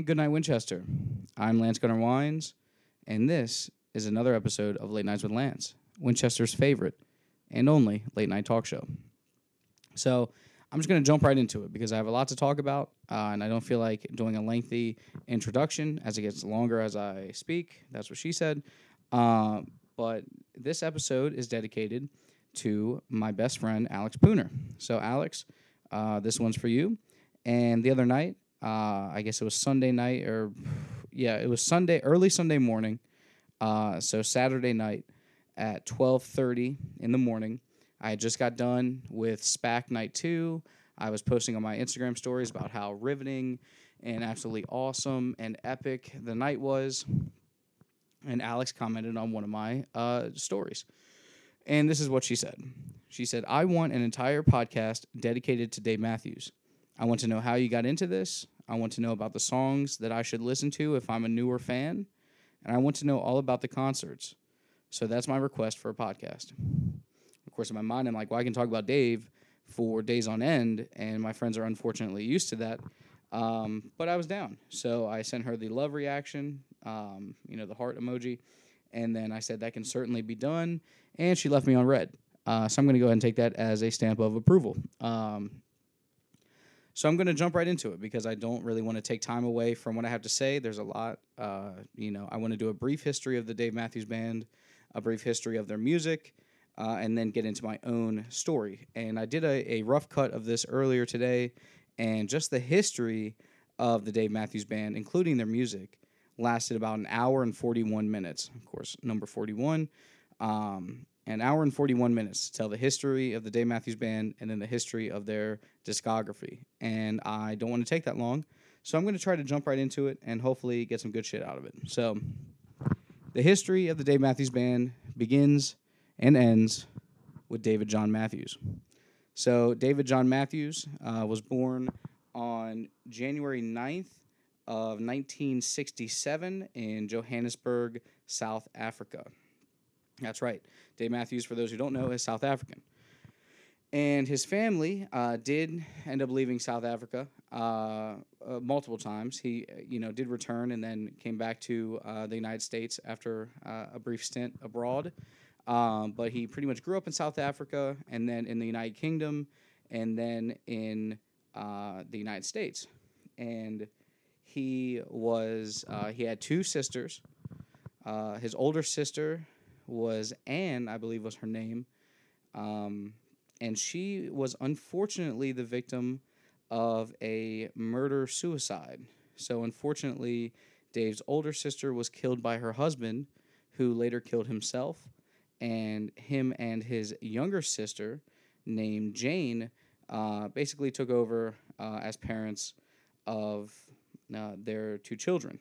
and good night, Winchester. I'm Lance Gunner Wines, and this is another episode of Late Nights with Lance, Winchester's favorite and only late night talk show. So I'm just going to jump right into it because I have a lot to talk about, uh, and I don't feel like doing a lengthy introduction as it gets longer as I speak. That's what she said. Uh, but this episode is dedicated to my best friend, Alex Pooner. So, Alex, uh, this one's for you. And the other night, uh, I guess it was Sunday night, or yeah, it was Sunday, early Sunday morning. Uh, so Saturday night at 12:30 in the morning. I just got done with SPAC Night 2. I was posting on my Instagram stories about how riveting and absolutely awesome and epic the night was. And Alex commented on one of my uh, stories. And this is what she said. She said, I want an entire podcast dedicated to Dave Matthews. I want to know how you got into this. I want to know about the songs that I should listen to if I'm a newer fan. And I want to know all about the concerts. So that's my request for a podcast. Of course, in my mind, I'm like, well, I can talk about Dave for days on end, and my friends are unfortunately used to that. Um, but I was down, so I sent her the love reaction, um, you know, the heart emoji, and then I said that can certainly be done, and she left me on read. Uh, so I'm going to go ahead and take that as a stamp of approval. Um, so I'm going to jump right into it because I don't really want to take time away from what I have to say. There's a lot, uh, you know, I want to do a brief history of the Dave Matthews Band, a brief history of their music, uh, and then get into my own story. And I did a, a rough cut of this earlier today, and just the history of the Dave Matthews Band, including their music, lasted about an hour and 41 minutes. Of course, number 41. Um, an hour and 41 minutes to tell the history of the Dave Matthews Band and then the history of their discography. And I don't want to take that long, so I'm going to try to jump right into it and hopefully get some good shit out of it. So, the history of the Dave Matthews Band begins and ends with David John Matthews. So, David John Matthews uh, was born on January 9th of 1967 in Johannesburg, South Africa. That's right. Dave Matthews, for those who don't know, is South African. And his family uh, did end up leaving South Africa uh, uh, multiple times. He, uh, you know, did return and then came back to uh, the United States after uh, a brief stint abroad. Um, but he pretty much grew up in South Africa and then in the United Kingdom and then in the United States. And he was he had two sisters. his older sister was Anne, I believe was her name. Um, and she was unfortunately the victim of a murder suicide. So, unfortunately, Dave's older sister was killed by her husband, who later killed himself. And him and his younger sister, named Jane, uh, basically took over uh, as parents of uh, their two children.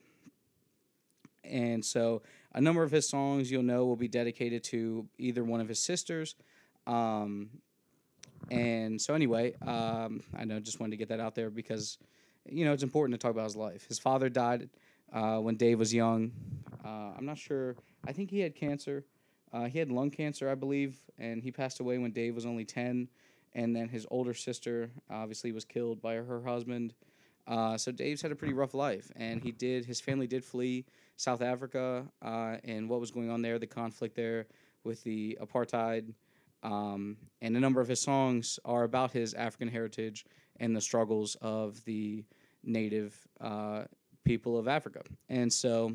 And so a number of his songs you'll know will be dedicated to either one of his sisters. Um, and so, anyway, um, I know just wanted to get that out there because, you know, it's important to talk about his life. His father died uh, when Dave was young. Uh, I'm not sure. I think he had cancer. Uh, he had lung cancer, I believe, and he passed away when Dave was only 10. And then his older sister obviously was killed by her husband. Uh, so Dave's had a pretty rough life, and he did. His family did flee South Africa uh, and what was going on there, the conflict there with the apartheid. Um, and a number of his songs are about his African heritage and the struggles of the native uh, people of Africa. And so,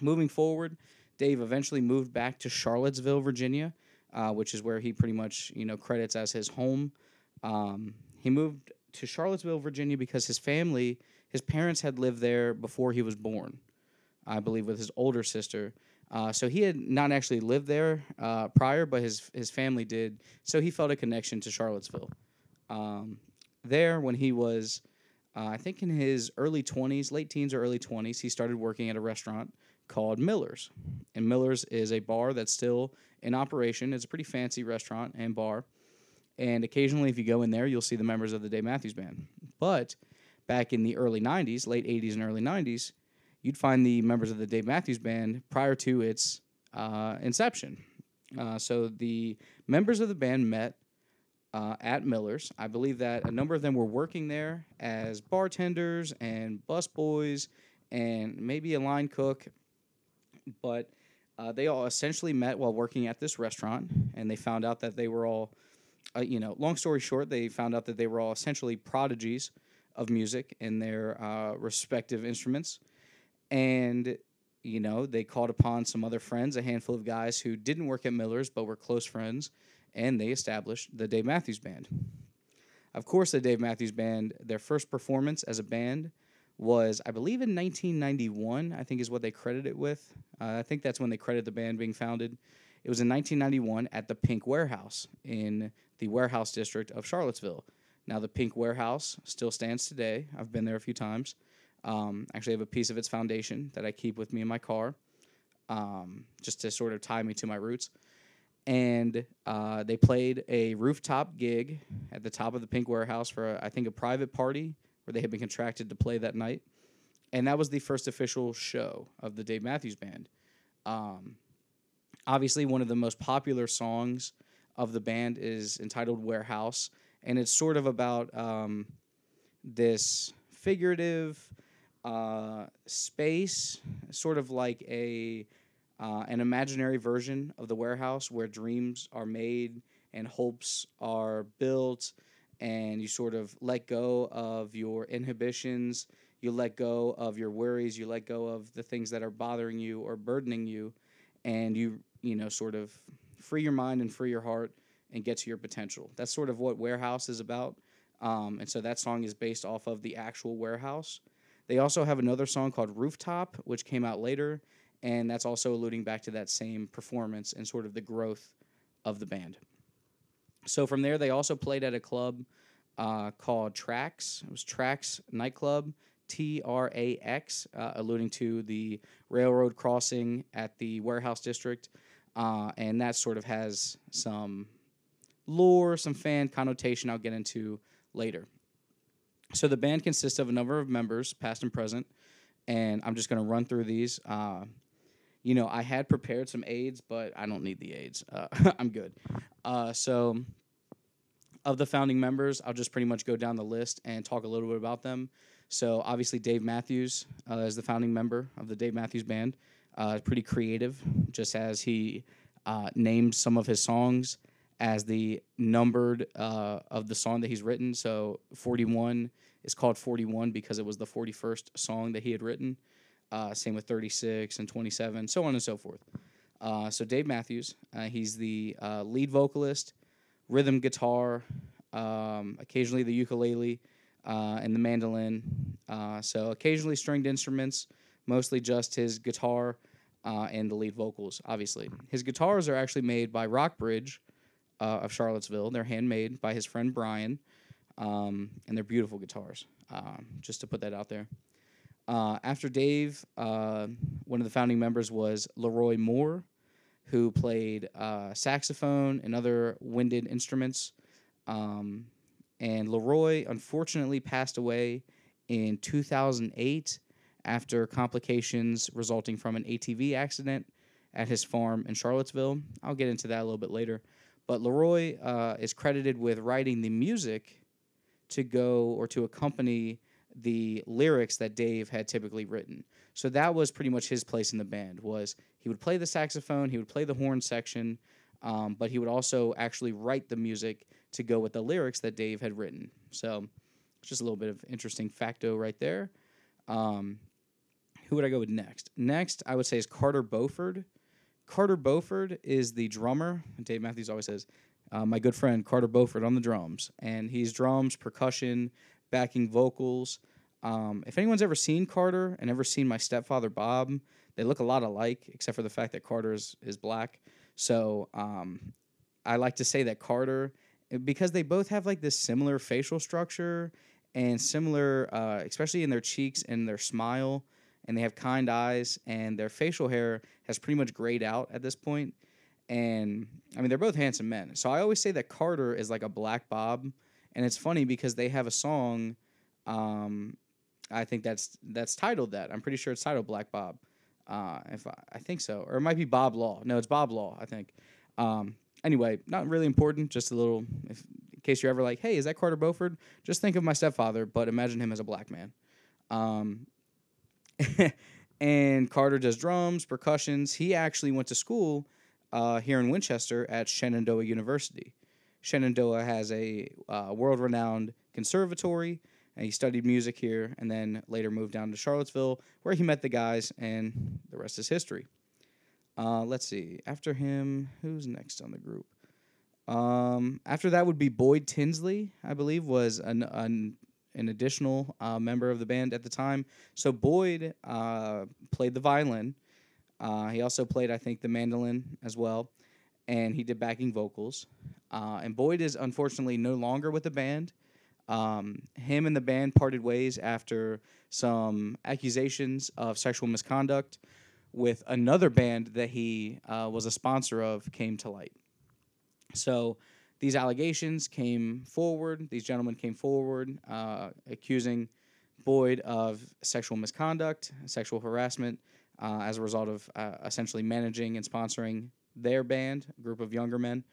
moving forward, Dave eventually moved back to Charlottesville, Virginia, uh, which is where he pretty much you know credits as his home. Um, he moved to Charlottesville, Virginia, because his family, his parents had lived there before he was born. I believe, with his older sister. Uh, so he had not actually lived there uh, prior, but his his family did. So he felt a connection to Charlottesville. Um, there, when he was, uh, I think, in his early twenties, late teens or early twenties, he started working at a restaurant called Miller's. And Miller's is a bar that's still in operation. It's a pretty fancy restaurant and bar. And occasionally, if you go in there, you'll see the members of the Dave Matthews Band. But back in the early '90s, late '80s and early '90s, you'd find the members of the Dave Matthews Band prior to its uh, inception. Uh, so the members of the band met uh, at Miller's. I believe that a number of them were working there as bartenders and busboys and maybe a line cook, but uh, they all essentially met while working at this restaurant, and they found out that they were all, uh, you know, long story short, they found out that they were all essentially prodigies of music in their uh, respective instruments, and you know they called upon some other friends, a handful of guys who didn't work at Miller's but were close friends, and they established the Dave Matthews Band. Of course, the Dave Matthews Band, their first performance as a band was, I believe, in 1991. I think is what they credit it with. Uh, I think that's when they credit the band being founded. It was in 1991 at the Pink Warehouse in the Warehouse District of Charlottesville. Now, the Pink Warehouse still stands today. I've been there a few times. Um, actually, have a piece of its foundation that I keep with me in my car, um, just to sort of tie me to my roots. And uh, they played a rooftop gig at the top of the Pink Warehouse for, a, I think, a private party where they had been contracted to play that night. And that was the first official show of the Dave Matthews Band. Um, obviously, one of the most popular songs of the band is entitled Warehouse. And it's sort of about um, this figurative uh, space, sort of like a uh, an imaginary version of the warehouse where dreams are made and hopes are built and you sort of let go of your inhibitions, you let go of your worries, you let go of the things that are bothering you or burdening you, and you, you know, sort of free your mind and free your heart and get to your potential. That's sort of what Warehouse is about. Um, and so that song is based off of the actual Warehouse. They also have another song called Rooftop, which came out later, and that's also alluding back to that same performance and sort of the growth of the band. So from there, they also played at a club uh, called Trax. It was Trax Nightclub, T R A X, uh, alluding to the railroad crossing at the warehouse district. Uh, and that sort of has some lore, some fan connotation I'll get into later. So the band consists of a number of members, past and present, and I'm just going to run through these. Uh, you know, I had prepared some aids, but I don't need the aids. Uh, I'm good. Uh, so, of the founding members, I'll just pretty much go down the list and talk a little bit about them. So, obviously, Dave Matthews uh, is the founding member of the Dave Matthews Band. Uh, pretty creative, just as he uh, named some of his songs as the numbered uh, of the song that he's written. So, 41 is called 41 because it was the 41st song that he had written. Uh, same with 36 and 27, so on and so forth. Uh, so Dave Matthews, uh, he's the uh, lead vocalist, rhythm guitar, um, occasionally the ukulele, uh, and the mandolin. So occasionally stringed instruments, mostly just his guitar and the lead vocals. Obviously, his guitars are actually made by Rockbridge of Charlottesville. They're handmade by his friend Brian, um, and they're beautiful guitars. Um, just to put that out there. Uh, after Dave, uh, one of the founding members was Leroy Moore, who played uh, saxophone and other winded instruments. Um, and Leroy unfortunately passed away in 2008 after complications resulting from an ATV accident at his farm in Charlottesville. I'll get into that a little bit later. But Leroy uh, is credited with writing the music to go or to accompany the lyrics that Dave had typically written. So that was pretty much his place in the band. Was he would play the saxophone, he would play the horn section, um, but he would also actually write the music to go with the lyrics that Dave had written. So just a little bit of interesting facto right there. Um, who would I go with next? Next, I would say is Carter Beauford. Carter Beauford is the drummer. Dave Matthews always says, uh, my good friend Carter Beauford on the drums, and he's drums, percussion, backing vocals. Um, if anyone's ever seen Carter and ever seen my stepfather Bob, they look a lot alike, except for the fact that Carter is, is black. So um, I like to say that Carter, because they both have like this similar facial structure and similar, uh, especially in their cheeks and their smile, and they have kind eyes, and their facial hair has pretty much grayed out at this point. And I mean, they're both handsome men. So I always say that Carter is like a black Bob and it's funny because they have a song. Um, I think that's that's titled that. I'm pretty sure it's titled Black Bob. Uh, if I, I, think so, or it might be Bob Law. No, it's Bob Law. I think. Um, anyway, not really important. Just a little, if, in case you're ever like, hey, is that Carter Beauford? Just think of my stepfather, but imagine him as a black man. Um, and Carter does drums, percussions. He actually went to school uh, here in Winchester at Shenandoah University. Shenandoah has a uh, world renowned conservatory, and he studied music here and then later moved down to Charlottesville, where he met the guys, and the rest is history. Uh, let's see. After him, who's next on the group? Um, after that would be Boyd Tinsley, I believe, was an, an an additional uh, member of the band at the time. So Boyd uh, played the violin. Uh, he also played, I think, the mandolin as well, and he did backing vocals. Uh, and Boyd is unfortunately no longer with the band. Um, him and the band parted ways after some accusations of sexual misconduct with another band that he uh, was a sponsor of came to light. So these allegations came forward. These gentlemen came forward uh, accusing Boyd of sexual misconduct, sexual harassment, uh, as a result of uh, essentially managing and sponsoring their band, a group of younger men.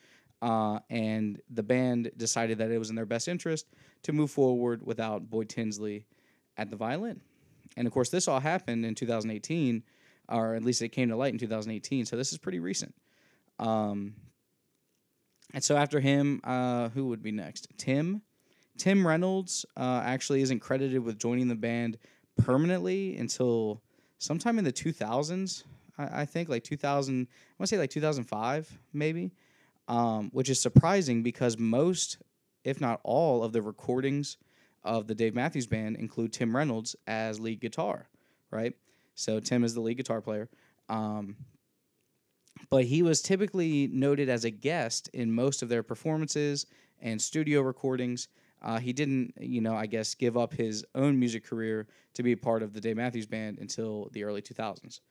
Uh, and the band decided that it was in their best interest to move forward without Boyd Tinsley at the violin. And of course, this all happened in 2018, or at least it came to light in 2018. So this is pretty recent. Um, and so after him, uh, who would be next? Tim. Tim Reynolds uh, actually isn't credited with joining the band permanently until sometime in the 2000s. I, I think like 2000. I want to say like 2005 maybe, um, which is surprising because most, if not all, of the recordings of the Dave Matthews Band include Tim Reynolds as lead guitar, right? So Tim is the lead guitar player. Um, but he was typically noted as a guest in most of their performances and studio recordings. Uh, he didn't, you know, I guess, give up his own music career to be a part of the Dave Matthews Band until the early 2000s.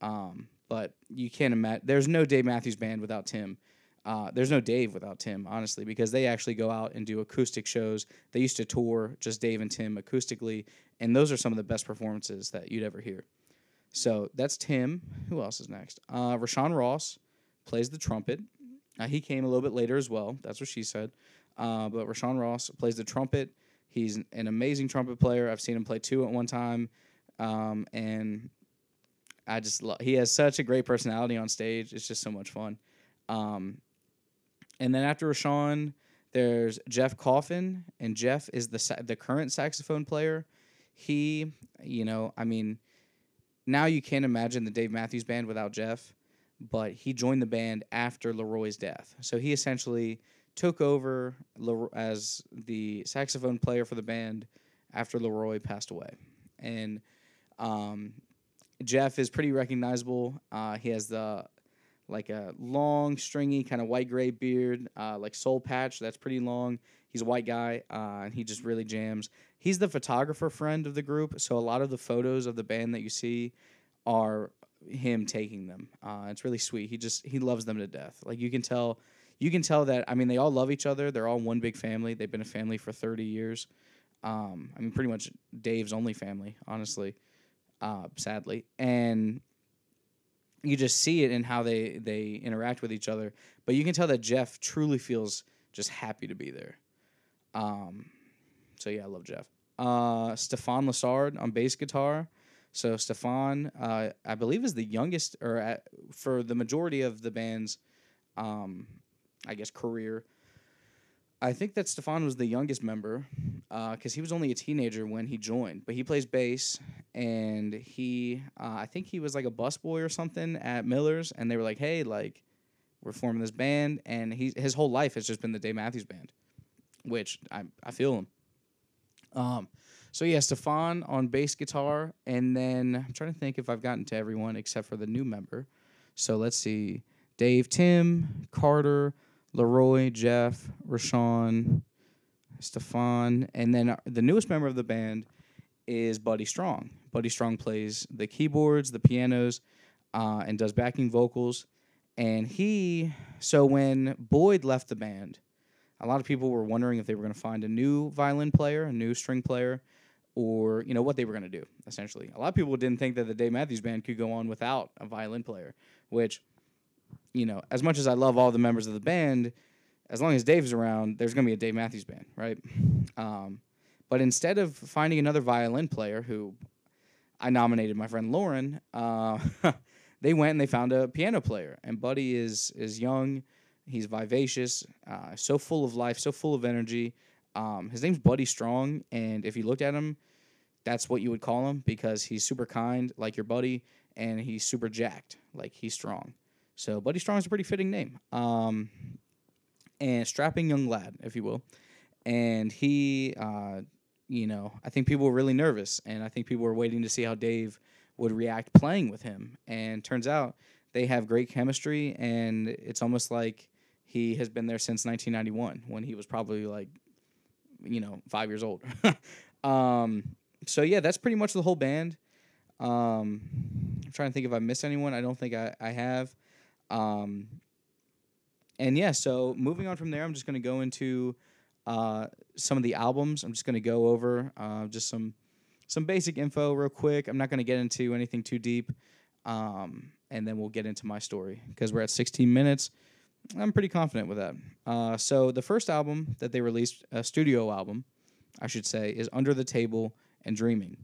Um, but you can't imagine, there's no Dave Matthews Band without Tim. Uh, there's no Dave without Tim, honestly, because they actually go out and do acoustic shows. They used to tour just Dave and Tim acoustically, and those are some of the best performances that you'd ever hear. So that's Tim. Who else is next? Uh, Rashawn Ross plays the trumpet. Uh, he came a little bit later as well. That's what she said. Uh, but Rashawn Ross plays the trumpet. He's an amazing trumpet player. I've seen him play two at one time, um, and I just love. He has such a great personality on stage. It's just so much fun. Um, and then after Rashawn, there's Jeff Coffin, and Jeff is the sa- the current saxophone player. He, you know, I mean now you can't imagine the Dave Matthews Band without Jeff, but he joined the band after Leroy's death. So he essentially took over as the saxophone player for the band after Leroy passed away. And um, Jeff is pretty recognizable. Uh, he has the like a long, stringy, kind of white gray beard, uh, like soul patch that's pretty long. He's a white guy, uh, and he just really jams. He's the photographer friend of the group, so a lot of the photos of the band that you see are him taking them. Uh, it's really sweet. He just he loves them to death. Like you can tell, you can tell that. I mean, they all love each other. They're all one big family. They've been a family for thirty years. Um, I mean, pretty much Dave's only family, honestly. Uh, sadly, and you just see it in how they they interact with each other. But you can tell that Jeff truly feels just happy to be there. Um, so yeah, I love Jeff. Uh, Stefan Lessard on bass guitar. So Stefan, uh, I believe, is the youngest, or at, for the majority of the band's, um, I guess, career. I think that Stefan was the youngest member because uh, he was only a teenager when he joined. But he plays bass, and he, uh, I think he was like a busboy or something at Miller's, and they were like, "Hey, like, we're forming this band," and he his whole life has just been the Dave Matthews Band which I I feel him. Um, so yeah, Stefan on bass guitar, and then I'm trying to think if I've gotten to everyone except for the new member. So let's see: Dave, Tim, Carter, Leroy, Jeff, Rashawn, Stefan, and then uh, the newest member of the band is Buddy Strong. Buddy Strong plays the keyboards, the pianos, uh, and does backing vocals. And he, so when Boyd left the band, a lot of people were wondering if they were going to find a new violin player, a new string player, or you know what they were going to do. Essentially, a lot of people didn't think that the Dave Matthews Band could go on without a violin player. Which, you know, as much as I love all the members of the band, as long as Dave's around, there's going to be a Dave Matthews band, right? Um, but instead of finding another violin player who I nominated my friend Lauren, uh, they went and they found a piano player. And Buddy is is young, he's vivacious, uh, so full of life, so full of energy. Um, his name's Buddy Strong, and if you looked at him, that's what you would call him because he's super kind, like your buddy, and he's super jacked, like he's strong. So Buddy Strong is a pretty fitting name. Um, and strapping young lad, if you will. And he, uh, you know, I think people were really nervous, and I think people were waiting to see how Dave would react playing with him. And turns out they have great chemistry, and it's almost like he has been there since 1991 when he was probably like, you know, five years old. um, so yeah, that's pretty much the whole band. Um, I'm trying to think if I missed anyone. I don't think I, I have. Um, and yeah, so moving on from there, I'm just going to go into uh, some of the albums. I'm just going to go over uh, just some some basic info real quick. I'm not going to get into anything too deep, um, and then we'll get into my story because we're at 16 minutes. I'm pretty confident with that. Uh, so the first album that they released, a studio album, I should say, is Under the Table and Dreaming.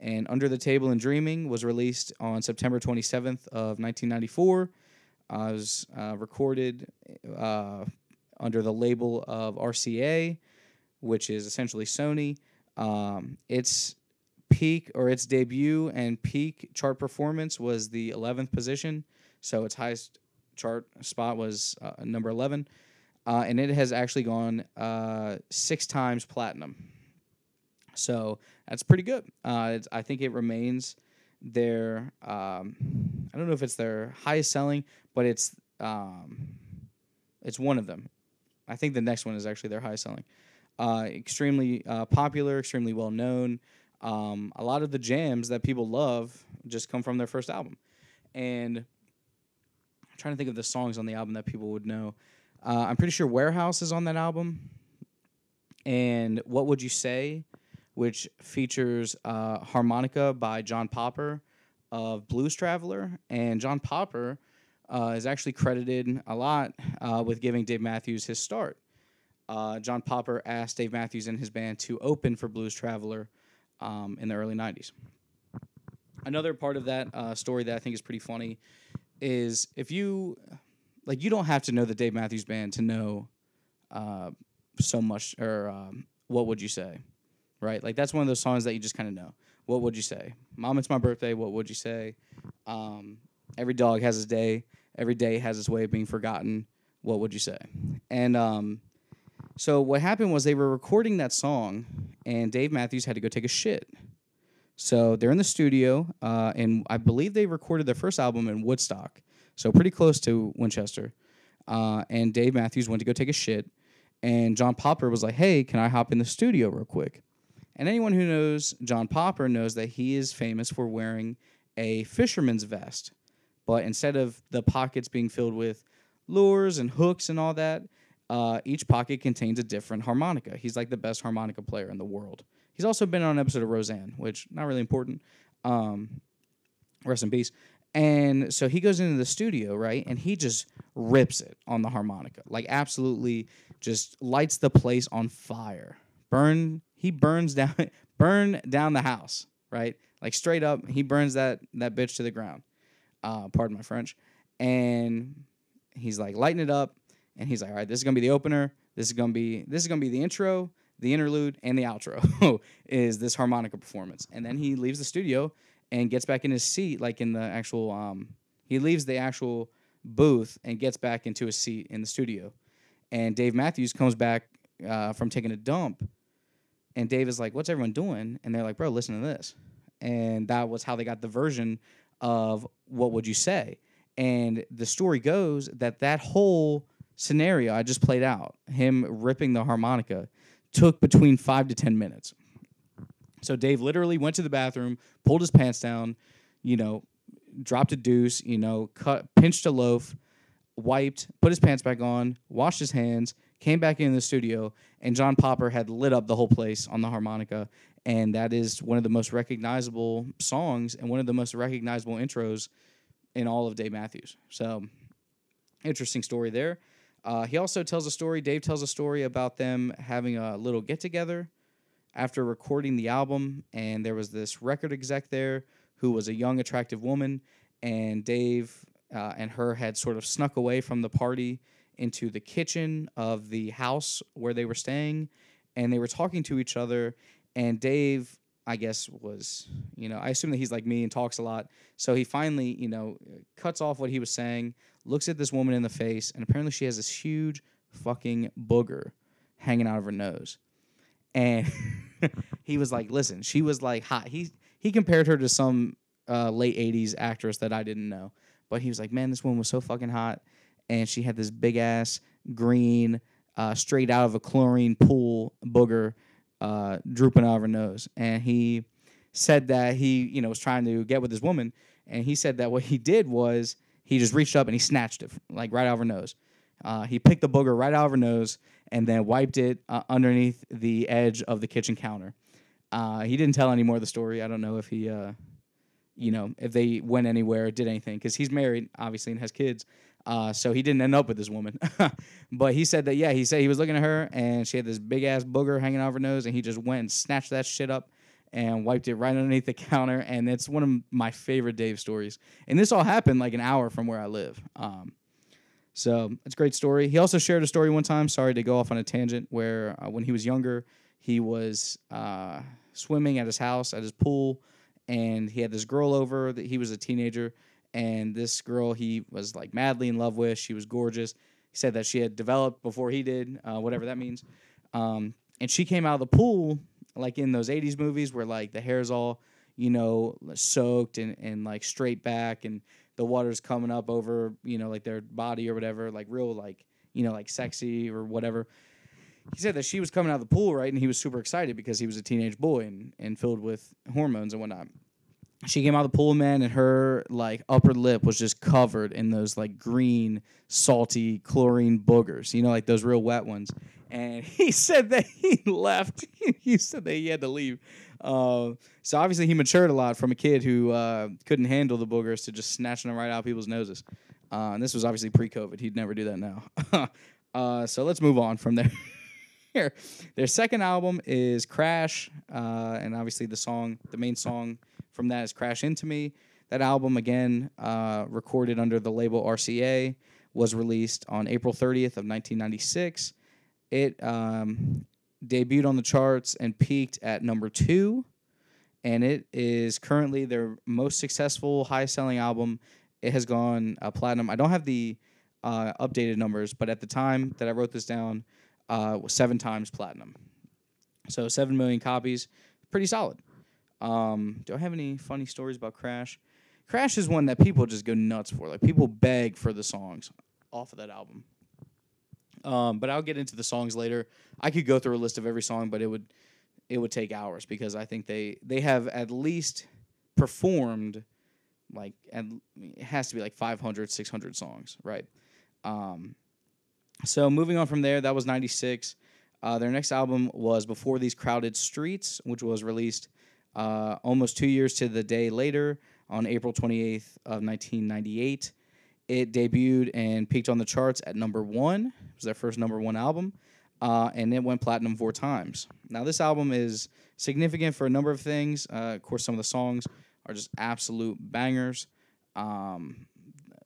And Under the Table and Dreaming was released on September 27th of 1994. Uh, it was uh, recorded uh, under the label of RCA, which is essentially Sony. Um, its peak or its debut and peak chart performance was the 11th position. So its highest chart spot was uh, number 11. Uh, and it has actually gone uh, six times platinum. So that's pretty good. Uh, I think it remains their, um, I don't know if it's their highest selling, but it's um, it's one of them. I think the next one is actually their highest selling. Uh, extremely uh, popular, extremely well known. Um, a lot of the jams that people love just come from their first album. And trying to think of the songs on the album that people would know. Uh, I'm pretty sure Warehouse is on that album. And What Would You Say, which features uh, Harmonica by John Popper of Blues Traveler. And John Popper uh, is actually credited a lot uh, with giving Dave Matthews his start. Uh, John Popper asked Dave Matthews and his band to open for Blues Traveler um, in the early 90s. Another part of that uh, story that I think is pretty funny is if you, like, you don't have to know the Dave Matthews Band to know uh, so much, or um, what would you say? Right? Like, that's one of those songs that you just kind of know. What would you say? Mom, it's my birthday. What would you say? Um, every dog has his day every day has its way of being forgotten. What would you say? And um, so what happened was they were recording that song, and Dave Matthews had to go take a shit. So they're in the studio, uh, and I believe they recorded their first album in Woodstock, so pretty close to Winchester. Uh, and Dave Matthews went to go take a shit, and John Popper was like, "Hey, can I hop in the studio real quick?" And anyone who knows John Popper knows that he is famous for wearing a fisherman's vest. But instead of the pockets being filled with lures and hooks and all that, uh, each pocket contains a different harmonica. He's like the best harmonica player in the world. He's also been on an episode of Roseanne, which not really important. Um, rest in peace. And so he goes into the studio, right? And he just rips it on the harmonica. Like absolutely just lights the place on fire. Burn he burns down burn down the house, right? Like straight up, he burns that that bitch to the ground uh, pardon my French. And he's like lighting it up, and he's like, all right, this is gonna be the opener. This is gonna be this is gonna be the intro, the interlude, and the outro. is this harmonica performance? And then he leaves the studio and gets back in his seat, like in the actual. Um, he leaves the actual booth and gets back into his seat in the studio. And Dave Matthews comes back uh, from taking a dump, and Dave is like, "What's everyone doing?" And they're like, "Bro, listen to this." And that was how they got the version of what would you say? And the story goes that that whole scenario I just played out, him ripping the harmonica, took between five to 10 minutes. So Dave literally went to the bathroom, pulled his pants down, you know, dropped a deuce, you know, cut, pinched a loaf, wiped, put his pants back on, washed his hands, came back in the studio, and John Popper had lit up the whole place on the harmonica and that is one of the most recognizable songs and one of the most recognizable intros in all of Dave Matthews. So, interesting story there. Uh, he also tells a story. Dave tells a story about them having a little get together after recording the album, and there was this record exec there who was a young, attractive woman, and Dave uh, and her had sort of snuck away from the party into the kitchen of the house where they were staying, and they were talking to each other. And Dave, I guess, was you know I assume that he's like me and talks a lot, so he finally you know cuts off what he was saying, looks at this woman in the face, and apparently she has this huge fucking booger hanging out of her nose, and he was like, "Listen, she was like hot." He he compared her to some uh, late '80s actress that I didn't know, but he was like, "Man, this woman was so fucking hot." and she had this big ass green, uh, straight out of a chlorine pool booger uh, drooping out of her nose. And he said that he, you know, was trying to get with this woman, and he said that what he did was he just reached up and he snatched it like right out of her nose. Uh, he picked the booger right out of her nose and then wiped it uh, underneath the edge of the kitchen counter. Uh, he didn't tell any more of the story. I don't know if he, uh, you know, if they went anywhere, did anything, because he's married, obviously, and has kids. Uh, so he didn't end up with this woman. but he said that, yeah, he said he was looking at her and she had this big ass booger hanging out of her nose and he just went and snatched that shit up and wiped it right underneath the counter. And it's one of my favorite Dave stories. And this all happened like an hour from where I live. Um, so it's a great story. He also shared a story one time, sorry to go off on a tangent, where uh, when he was younger, he was uh, swimming at his house, at his pool, and he had this girl over that he was a teenager and this girl he was like madly in love with. She was gorgeous. He said that she had developed before he did, uh, whatever that means. Um, and she came out of the pool like in those 80s movies where like the hair's all you know soaked and, and like straight back and the water's coming up over you know like their body or whatever like real like you know like sexy or whatever he said that she was coming out of the pool right and he was super excited because he was a teenage boy and, and filled with hormones and whatnot she came out of the pool, man, and her like upper lip was just covered in those like green, salty chlorine boogers. You know, like those real wet ones. And he said that he left. he said that he had to leave. Uh, so obviously he matured a lot from a kid who uh, couldn't handle the boogers to just snatching them right out of people's noses. Uh, and this was obviously pre-COVID. He'd never do that now. Uh, so let's move on from there. Here, their second album is Crash, uh, and obviously the song, the main song from that is Crash Into Me. That album, again, uh, recorded under the label RCA, was released on April 30th of 1996. It um, debuted on the charts and peaked at number two, and it is currently their most successful, high-selling album. It has gone uh, platinum. I don't have the uh, updated numbers, but at the time that I wrote this down, uh, seven times platinum. So seven million copies, pretty solid. Um, do I have any funny stories about Crash? Crash is one that people just go nuts for. Like people beg for the songs off of that album. Um, but I'll get into the songs later. I could go through a list of every song, but it would it would take hours because I think they they have at least performed like and it has to be like 500 600 songs right um, so moving on from there that was 96 uh, their next album was before these crowded streets which was released uh, almost two years to the day later, on April 28th of 1998, it debuted and peaked on the charts at number one. It was their first number one album, uh, and it went platinum four times. Now, this album is significant for a number of things. Uh, of course, some of the songs are just absolute bangers. Um,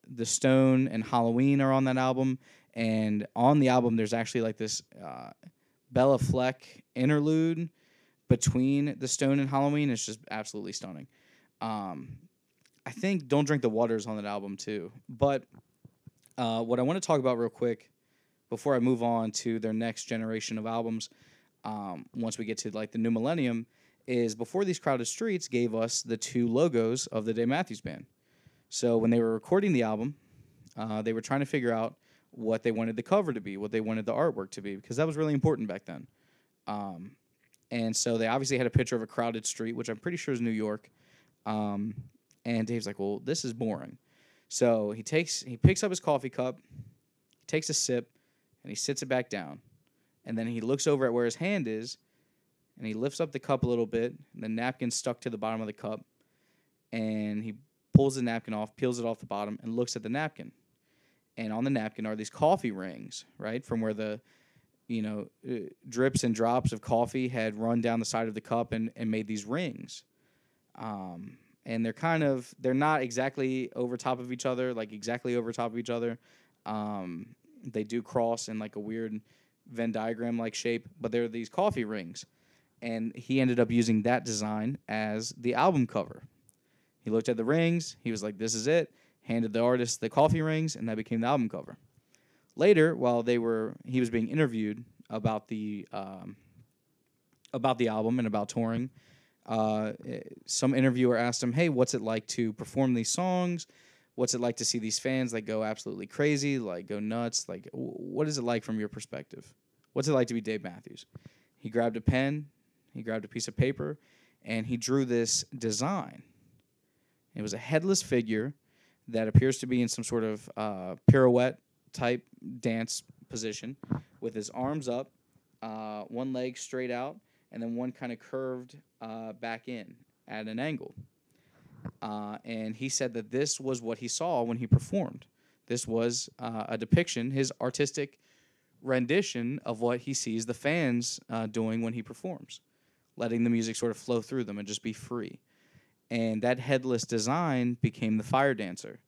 the Stone and Halloween are on that album, and on the album, there's actually like this uh, Béla Fleck interlude between the Stone and Halloween It's just absolutely stunning. Um, I think Don't Drink the Water is on that album too. But uh, what I want to talk about real quick before I move on to their next generation of albums, um, once we get to like the new millennium, is before these crowded streets gave us the two logos of the Dave Matthews Band. So when they were recording the album, uh, they were trying to figure out what they wanted the cover to be, what they wanted the artwork to be, because that was really important back then. Um, and so they obviously had a picture of a crowded street, which I'm pretty sure is New York. Um, and Dave's like, "Well, this is boring." So he takes he picks up his coffee cup, takes a sip, and he sits it back down. And then he looks over at where his hand is, and he lifts up the cup a little bit. And the napkin stuck to the bottom of the cup, and he pulls the napkin off, peels it off the bottom, and looks at the napkin. And on the napkin are these coffee rings, right, from where the you know uh, drips and drops of coffee had run down the side of the cup and, and made these rings. Um, and they're kind of they're not exactly over top of each other, like exactly over top of each other. Um, they do cross in like a weird Venn diagram like shape, but they're these coffee rings. And he ended up using that design as the album cover. He looked at the rings, he was like, This is it, handed the artist the coffee rings, and that became the album cover. Later, while they were he was being interviewed about the um, about the album and about touring, uh, some interviewer asked him, "Hey, what's it like to perform these songs? What's it like to see these fans like go absolutely crazy, like go nuts? Like, what is it like from your perspective? What's it like to be Dave Matthews?" He grabbed a pen, he grabbed a piece of paper, and he drew this design. It was a headless figure that appears to be in some sort of uh, pirouette type dance position, with his arms up, uh, one leg straight out, and then one kind of curved uh, back in at an angle. Uh, and he said that this was what he saw when he performed. This was uh, a depiction, his artistic rendition of what he sees the fans uh, doing when he performs, letting the music sort of flow through them and just be free. And that headless design became the Fire Dancer,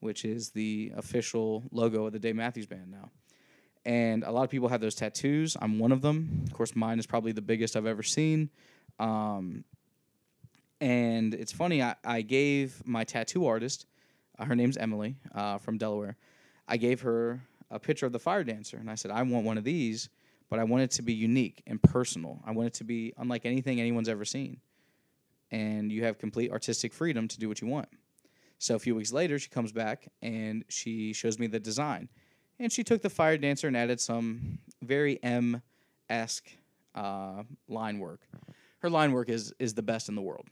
which is the official logo of the Dave Matthews Band now and a lot of people have those tattoos. I'm one of them. Of course, mine is probably the biggest I've ever seen. Um, and it's funny, I, I gave my tattoo artist, uh, her name's Emily uh, from Delaware, I gave her a picture of the fire dancer, and I said, I want one of these, but I want it to be unique and personal. I want it to be unlike anything anyone's ever seen. And you have complete artistic freedom to do what you want. So a few weeks later, she comes back and she shows me the design and she took the fire dancer and added some very M esque uh, line work. Her line work is is the best in the world.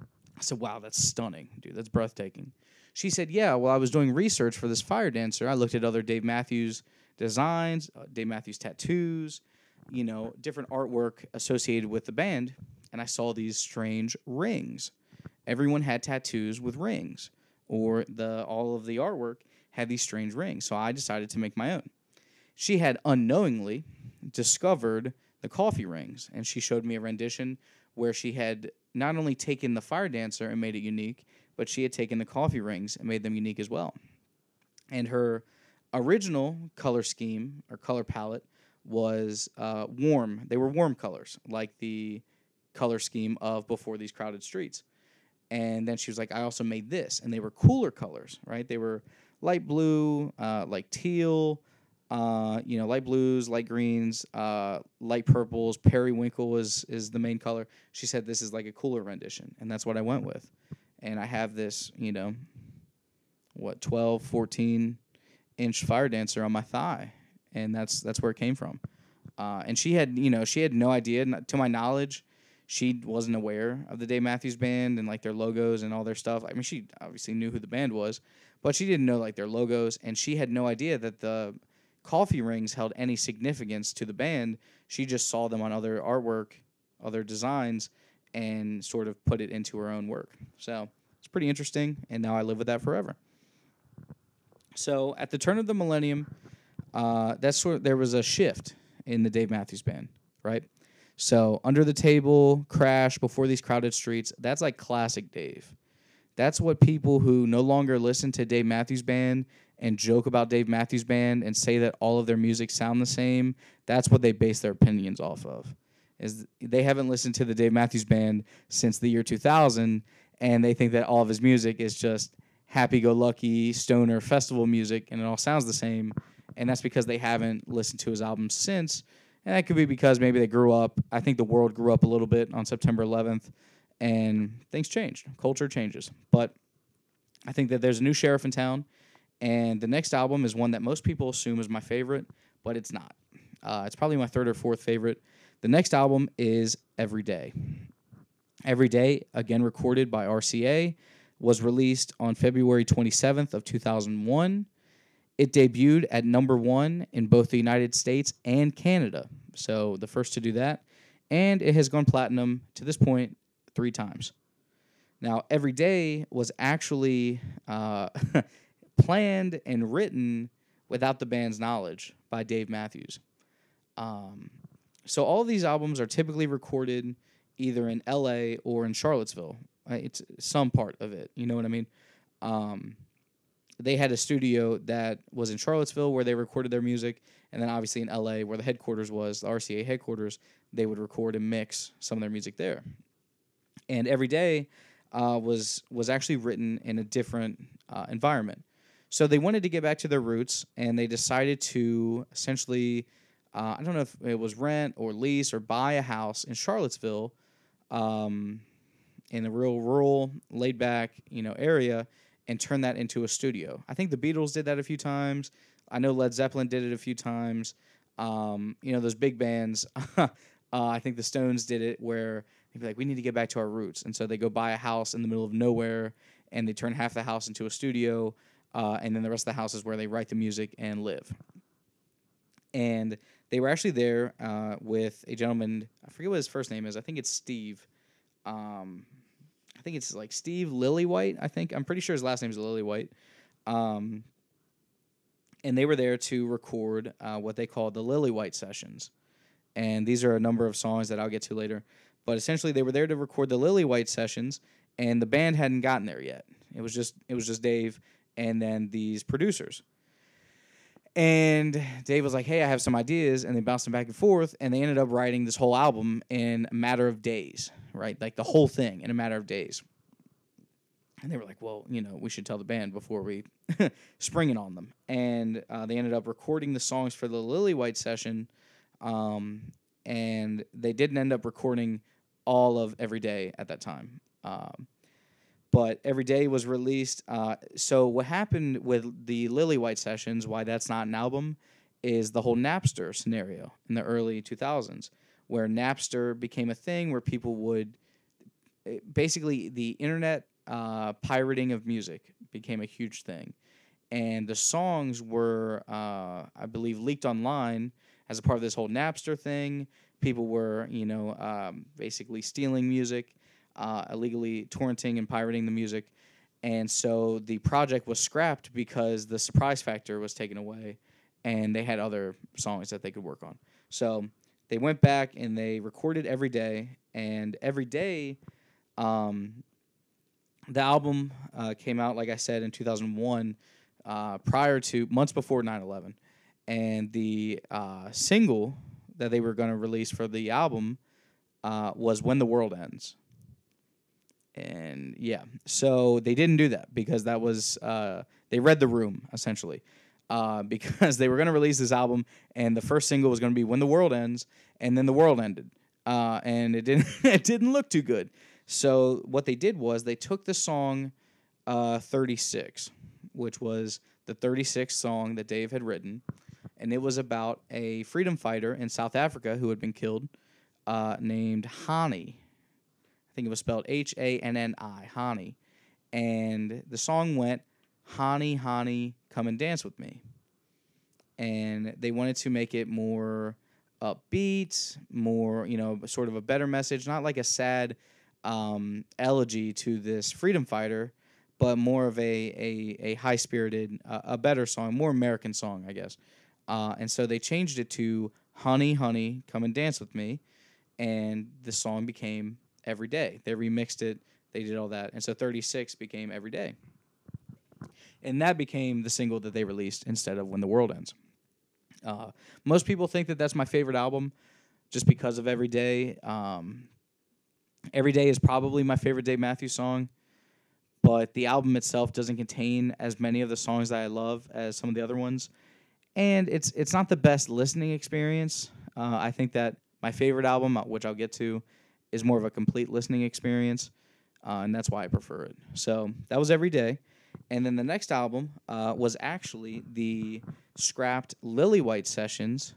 I said, "Wow, that's stunning, dude. That's breathtaking." She said, "Yeah, well, I was doing research for this fire dancer. I looked at other Dave Matthews designs, uh, Dave Matthews tattoos, you know, different artwork associated with the band, and I saw these strange rings. Everyone had tattoos with rings, or the all of the artwork had these strange rings. So I decided to make my own. She had unknowingly discovered the coffee rings, and she showed me a rendition where she had not only taken the fire dancer and made it unique, but she had taken the coffee rings and made them unique as well. And her original color scheme or color palette was uh, warm. They were warm colors, like the color scheme of Before These Crowded Streets. And then she was like, I also made this. And they were cooler colors, right? They were light blue, uh, like teal, uh, you know, light blues, light greens, uh, light purples. Periwinkle is is the main color. She said this is like a cooler rendition, and that's what I went with. And I have this, you know, what 12, 14 inch fire dancer on my thigh, and that's that's where it came from. Uh, and she had, you know, she had no idea. To my knowledge, she wasn't aware of the Dave Matthews Band and like their logos and all their stuff. I mean, she obviously knew who the band was, but she didn't know like their logos, and she had no idea that the coffee rings held any significance to the band. She just saw them on other artwork, other designs, and sort of put it into her own work. So it's pretty interesting, and now I live with that forever. So at the turn of the millennium, uh, that's sort of, there was a shift in the Dave Matthews Band, right? So under the table, crash before these crowded streets. That's like classic Dave. That's what people who no longer listen to Dave Matthews Band and joke about Dave Matthews Band and say that all of their music sound the same, that's what they base their opinions off of. Is they haven't listened to the Dave Matthews Band since the year 2000 and they think that all of his music is just happy-go-lucky stoner festival music and it all sounds the same and that's because they haven't listened to his albums since and that could be because maybe they grew up i think the world grew up a little bit on september 11th and things changed. Culture changes. But I think that there's a new sheriff in town, and the next album is one that most people assume is my favorite, but it's not. Uh, it's probably my third or fourth favorite. The next album is Every Day. Every Day, again recorded by RCA, was released on February 27th of 2001. It debuted at number one in both the United States and Canada, so the first to do that, and it has gone platinum to this point three times. Now, every day was actually uh, planned and written without the band's knowledge by Dave Matthews. Um, so all these albums are typically recorded either in L.A. or in Charlottesville. Uh, It's some part of it. You know what I mean? Um, they had a studio that was in Charlottesville where they recorded their music, and then obviously in LA where the headquarters was, the RCA headquarters, they would record and mix some of their music there. And every day uh, was was actually written in a different uh, environment. So they wanted to get back to their roots, and they decided to essentially, uh, I don't know if it was rent or lease or buy a house in Charlottesville, um, in a real rural, laid back, you know, area, and turn that into a studio. I think the Beatles did that a few times. I know Led Zeppelin did it a few times. Um, you know, those big bands. uh, I think the Stones did it where they'd be like, we need to get back to our roots. And so they go buy a house in the middle of nowhere and they turn half the house into a studio. Uh, and then the rest of the house is where they write the music and live. And they were actually there uh, with a gentleman. I forget what his first name is. I think it's Steve. Um, I think it's like Steve Lillywhite. I think I'm pretty sure his last name is Lillywhite. Um, and they were there to record uh, what they call the Lillywhite sessions, and these are a number of songs that I'll get to later. But essentially, they were there to record the Lillywhite sessions, and the band hadn't gotten there yet. It was just it was just Dave and then these producers. And Dave was like, "Hey, I have some ideas," and they bounced them back and forth, and they ended up writing this whole album in a matter of days, right? Like the whole thing in a matter of days. And they were like, "Well, you know, we should tell the band before we spring it on them." And uh, they ended up recording the songs for the Lillywhite session, um, and they didn't end up recording all of Every Day at that time. Um, but every day was released. Uh, so what happened with the Lillywhite sessions, why that's not an album, is the whole Napster scenario in the early 2000s, where Napster became a thing where people would eh, basically the internet uh, pirating of music became a huge thing, and the songs were, uh, I believe, leaked online as a part of this whole Napster thing. People were, you know, um, basically stealing music uh, illegally torrenting and pirating the music. And so the project was scrapped because the surprise factor was taken away and they had other songs that they could work on. So they went back and they recorded every day. And every day, um, the album uh, came out, like I said, in 2001, uh, prior to months before 9 11. And the uh, single that they were going to release for the album uh, was When the World Ends and yeah, so they didn't do that because that was uh, they read the room essentially. Uh, because they were going to release this album, and the first single was going to be "When the World Ends," and then the world ended, uh, and it didn't it didn't look too good. So what they did was they took the song uh, "36," which was the 36th song that Dave had written, and it was about a freedom fighter in South Africa who had been killed, uh, named Hani. I think it was spelled H A N N I, Hani. And the song went, Hani, Hani, come and dance with me. And they wanted to make it more upbeat, more, you know, sort of a better message, not like a sad um, elegy to this freedom fighter, but more of a, a, a high spirited, uh, a better song, more American song, I guess. Uh, and so they changed it to Honey, Honey, Come and Dance with Me. And the song became every day. They remixed it, they did all that. And so 36 became every day. And that became the single that they released instead of When the World Ends. Uh, most people think that that's my favorite album just because of Every Day. Um, every Day is probably my favorite Dave Matthews song, but the album itself doesn't contain as many of the songs that I love as some of the other ones. And it's it's not the best listening experience. Uh, I think that my favorite album, uh, which I'll get to, is more of a complete listening experience, uh, and that's why I prefer it. So that was every day, and then the next album uh, was actually the scrapped Lillywhite sessions,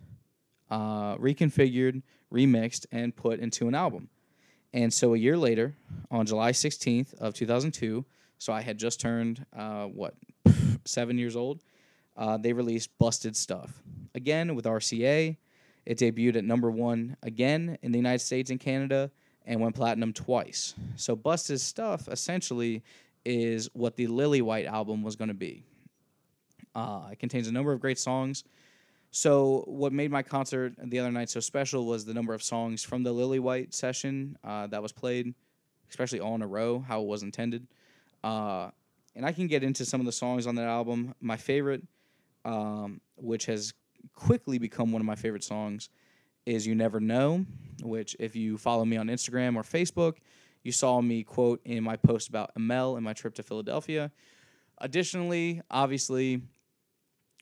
uh, reconfigured, remixed, and put into an album. And so a year later, on July 16th of 2002, so I had just turned uh, what seven years old. Uh, they released "Busted Stuff" again with RCA. It debuted at number one again in the United States and Canada, and went platinum twice. So Busted Stuff essentially is what the Lillywhite album was going to be. Uh, it contains a number of great songs. So, what made my concert the other night so special was the number of songs from the Lillywhite session uh, that was played, especially all in a row, how it was intended. Uh, and I can get into some of the songs on that album. My favorite, um, which has quickly become one of my favorite songs, is You Never Know, which, if you follow me on Instagram or Facebook, you saw me quote in my post about Amel and my trip to Philadelphia. Additionally, obviously,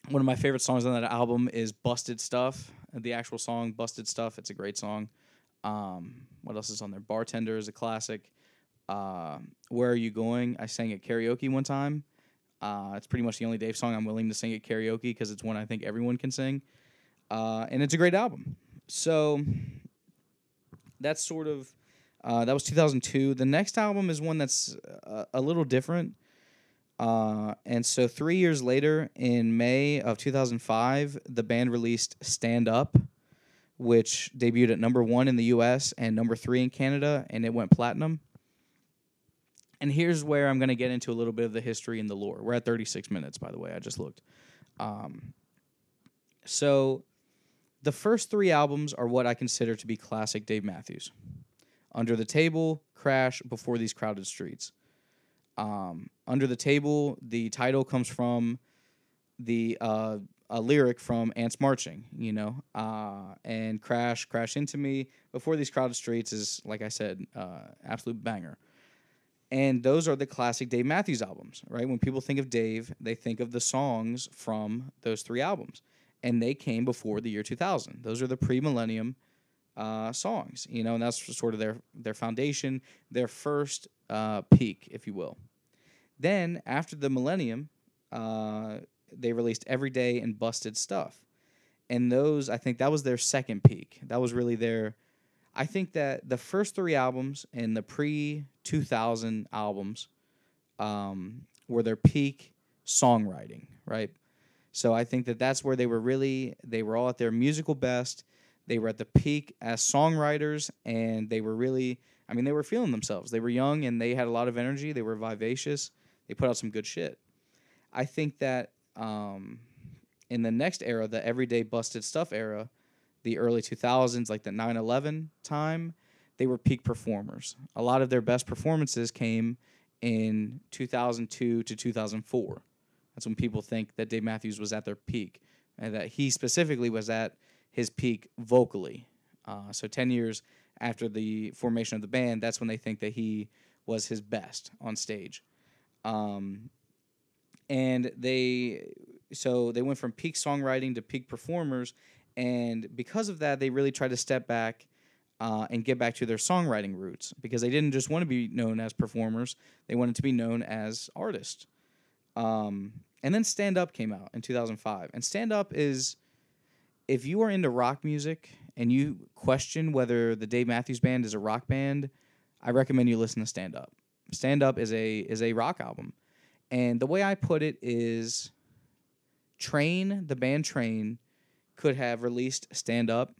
one of my favorite songs on that album is Busted Stuff. The actual song, Busted Stuff, it's a great song. Um, what else is on there? Bartender is a classic. Uh, Where Are You Going? I sang at karaoke one time. Uh, it's pretty much the only Dave song I'm willing to sing at karaoke because it's one I think everyone can sing. Uh, and it's a great album. So that's sort of uh, that was 2002. The next album is one that's a, a little different. Uh, and so three years later, in May of 2005, the band released Stand Up, which debuted at number one in the US and number three in Canada, and it went platinum. And here's where I'm going to get into a little bit of the history and the lore. We're at 36 minutes, by the way. I just looked. Um, so the first three albums are what I consider to be classic Dave Matthews. Under the Table, Crash, Before These Crowded Streets. Um, Under the Table, the title comes from the uh, a lyric from Ants Marching, you know, uh, and Crash, Crash Into Me, Before These Crowded Streets is, like I said, uh, absolute banger. And those are the classic Dave Matthews albums, right? When people think of Dave, they think of the songs from those three albums. And they came before the year 2000. Those are the pre millennium uh, songs, you know, and that's sort of their their foundation, their first uh, peak, if you will. Then after the millennium, uh, they released Everyday and Busted Stuff, and those I think that was their second peak. That was really their. I think that the first three albums and the pre two thousand albums um, were their peak songwriting, right? So I think that that's where they were really they were all at their musical best they were at the peak as songwriters, and they were really, I mean, they were feeling themselves. They were young and they had a lot of energy. They were vivacious. They put out some good shit. I think that um, in the next era, the everyday busted stuff era, the early 2000s, like the 9 11 time, they were peak performers. A lot of their best performances came in 2002 to 2004. That's when people think that Dave Matthews was at their peak and that he specifically was at his peak vocally. Uh, so 10 years after the formation of the band, that's when they think that he was his best on stage. Um, and they so they went from peak songwriting to peak performers, and because of that, they really tried to step back uh, and get back to their songwriting roots because they didn't just want to be known as performers; they wanted to be known as artists. Um, and then Stand Up came out in 2005, and Stand Up is if you are into rock music and you question whether the Dave Matthews Band is a rock band, I recommend you listen to Stand Up. Stand Up is a is a rock album. And the way I put it is Train, the band Train, could have released Stand Up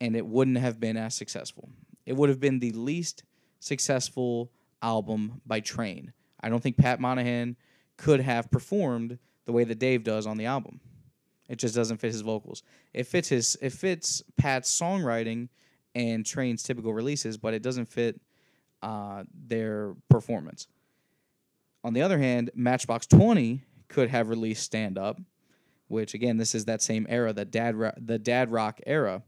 and it wouldn't have been as successful. It would have been the least successful album by Train. I don't think Pat Monahan could have performed the way that Dave does on the album. It just doesn't fit his vocals. It fits his it fits Pat's songwriting and Train's typical releases, but it doesn't fit uh, their performance. On the other hand, Matchbox Twenty could have released Stand Up, which again, this is that same era, the dad ro- the dad rock era.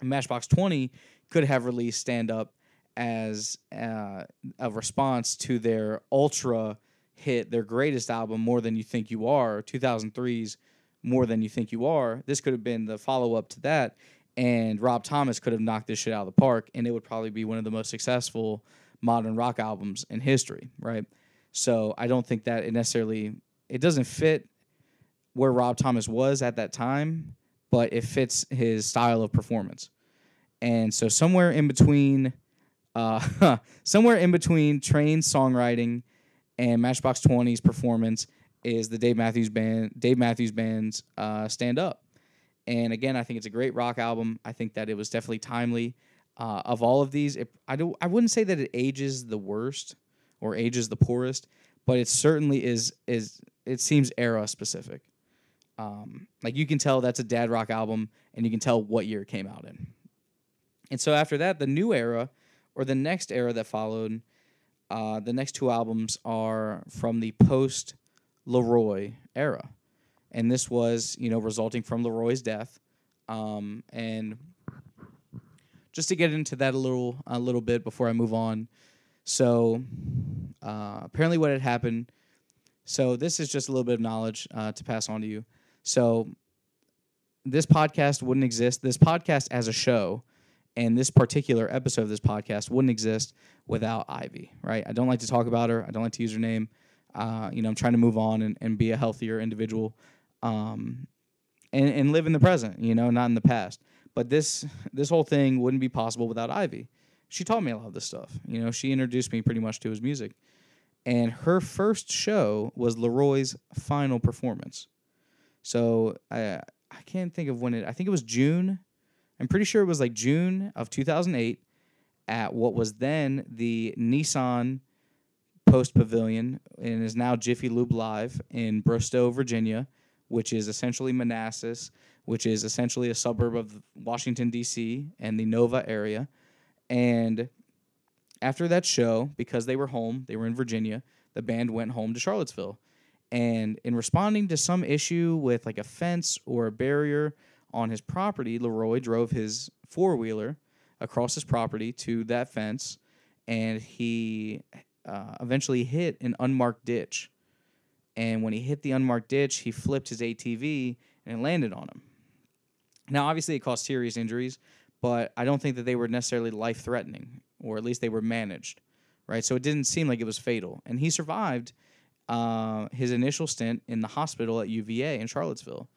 Matchbox Twenty could have released Stand Up as uh, a response to their ultra hit, their greatest album, More Than You Think You Are, 2003's more than you think you are. This could have been the follow up to that, and Rob Thomas could have knocked this shit out of the park, and it would probably be one of the most successful modern rock albums in history, right? So I don't think that it necessarily it doesn't fit where Rob Thomas was at that time, but it fits his style of performance. And so somewhere in between, uh, somewhere in between Train songwriting and Matchbox 20's performance is the Dave Matthews Band, Dave Matthews Band's uh, Stand Up. And again, I think it's a great rock album. I think that it was definitely timely. Uh, of all of these, it, I do I wouldn't say that it ages the worst or ages the poorest, but it certainly is is it seems era specific. Um, like you can tell that's a dad rock album, and you can tell what year it came out in. And so after that, the new era, or the next era that followed, uh, the next two albums are from the post Leroy era, and this was you know resulting from Leroy's death, um, and just to get into that a little a little bit before I move on. So uh, apparently, what had happened. So this is just a little bit of knowledge uh, to pass on to you. So this podcast wouldn't exist. This podcast as a show and this particular episode of this podcast wouldn't exist without Ivy, right? I don't like to talk about her. I don't like to use her name. Uh, you know, I'm trying to move on and, and be a healthier individual um, and, and live in the present, you know, not in the past. But this this whole thing wouldn't be possible without Ivy. She taught me a lot of this stuff. You know, she introduced me pretty much to his music. And her first show was Leroy's final performance. So I I can't think of when it. I think it was June. I'm pretty sure it was like June of 2008 at what was then the Nissan Post Pavilion and is now Jiffy Lube Live in Bristow, Virginia, which is essentially Manassas, which is essentially a suburb of Washington D.C. and the Nova area. And after that show, because they were home, they were in Virginia, the band went home to Charlottesville. And in responding to some issue with like a fence or a barrier on his property, Leroy drove his four wheeler across his property to that fence and he uh, eventually hit an unmarked ditch. And when he hit the unmarked ditch, he flipped his ATV and landed on him. Now, obviously, it caused serious injuries, but I don't think that they were necessarily life threatening, or at least they were managed, right? So it didn't seem like it was fatal. And he survived uh, his initial stint in the hospital at UVA in Charlottesville.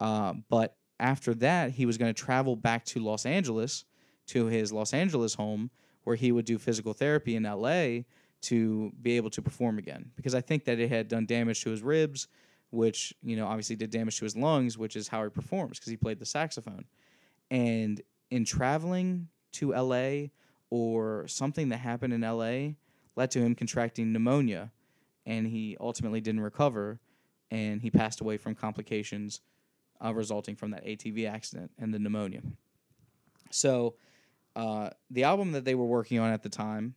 Uh, but after that, he was going to travel back to Los Angeles to his Los Angeles home where he would do physical therapy in LA to be able to perform again. Because I think that it had done damage to his ribs, which, you know, obviously did damage to his lungs, which is how he performs because he played the saxophone. And in traveling to LA or something that happened in LA led to him contracting pneumonia and he ultimately didn't recover and he passed away from complications uh, resulting from that ATV accident and the pneumonia. So, uh, the album that they were working on at the time,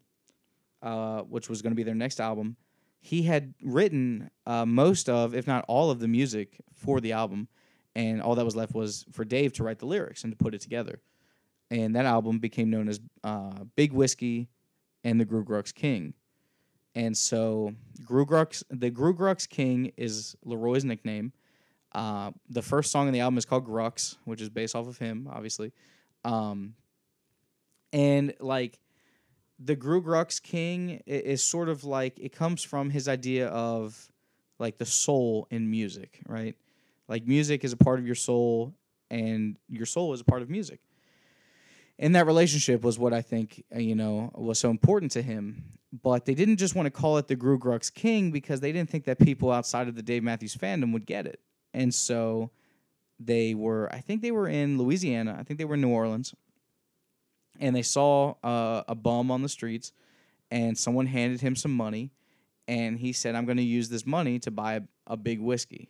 uh, which was going to be their next album, he had written uh, most of, if not all of the music for the album, and all that was left was for Dave to write the lyrics and to put it together. And that album became known as uh, Big Whiskey and the Groogrux King. And so Groogrux, the Groogrux King is Leroy's nickname. Uh, the first song on the album is called Grux, which is based off of him, obviously. Um, and like the Groogrux King is sort of like it comes from his idea of like the soul in music, right? Like music is a part of your soul, and your soul is a part of music. And that relationship was what I think uh, you know was so important to him. But they didn't just want to call it the Groogrux King because they didn't think that people outside of the Dave Matthews fandom would get it. And so they were, I think they were in Louisiana. I think they were in New Orleans. And they saw uh, a bum on the streets, and someone handed him some money. And he said, I'm going to use this money to buy a, a big whiskey.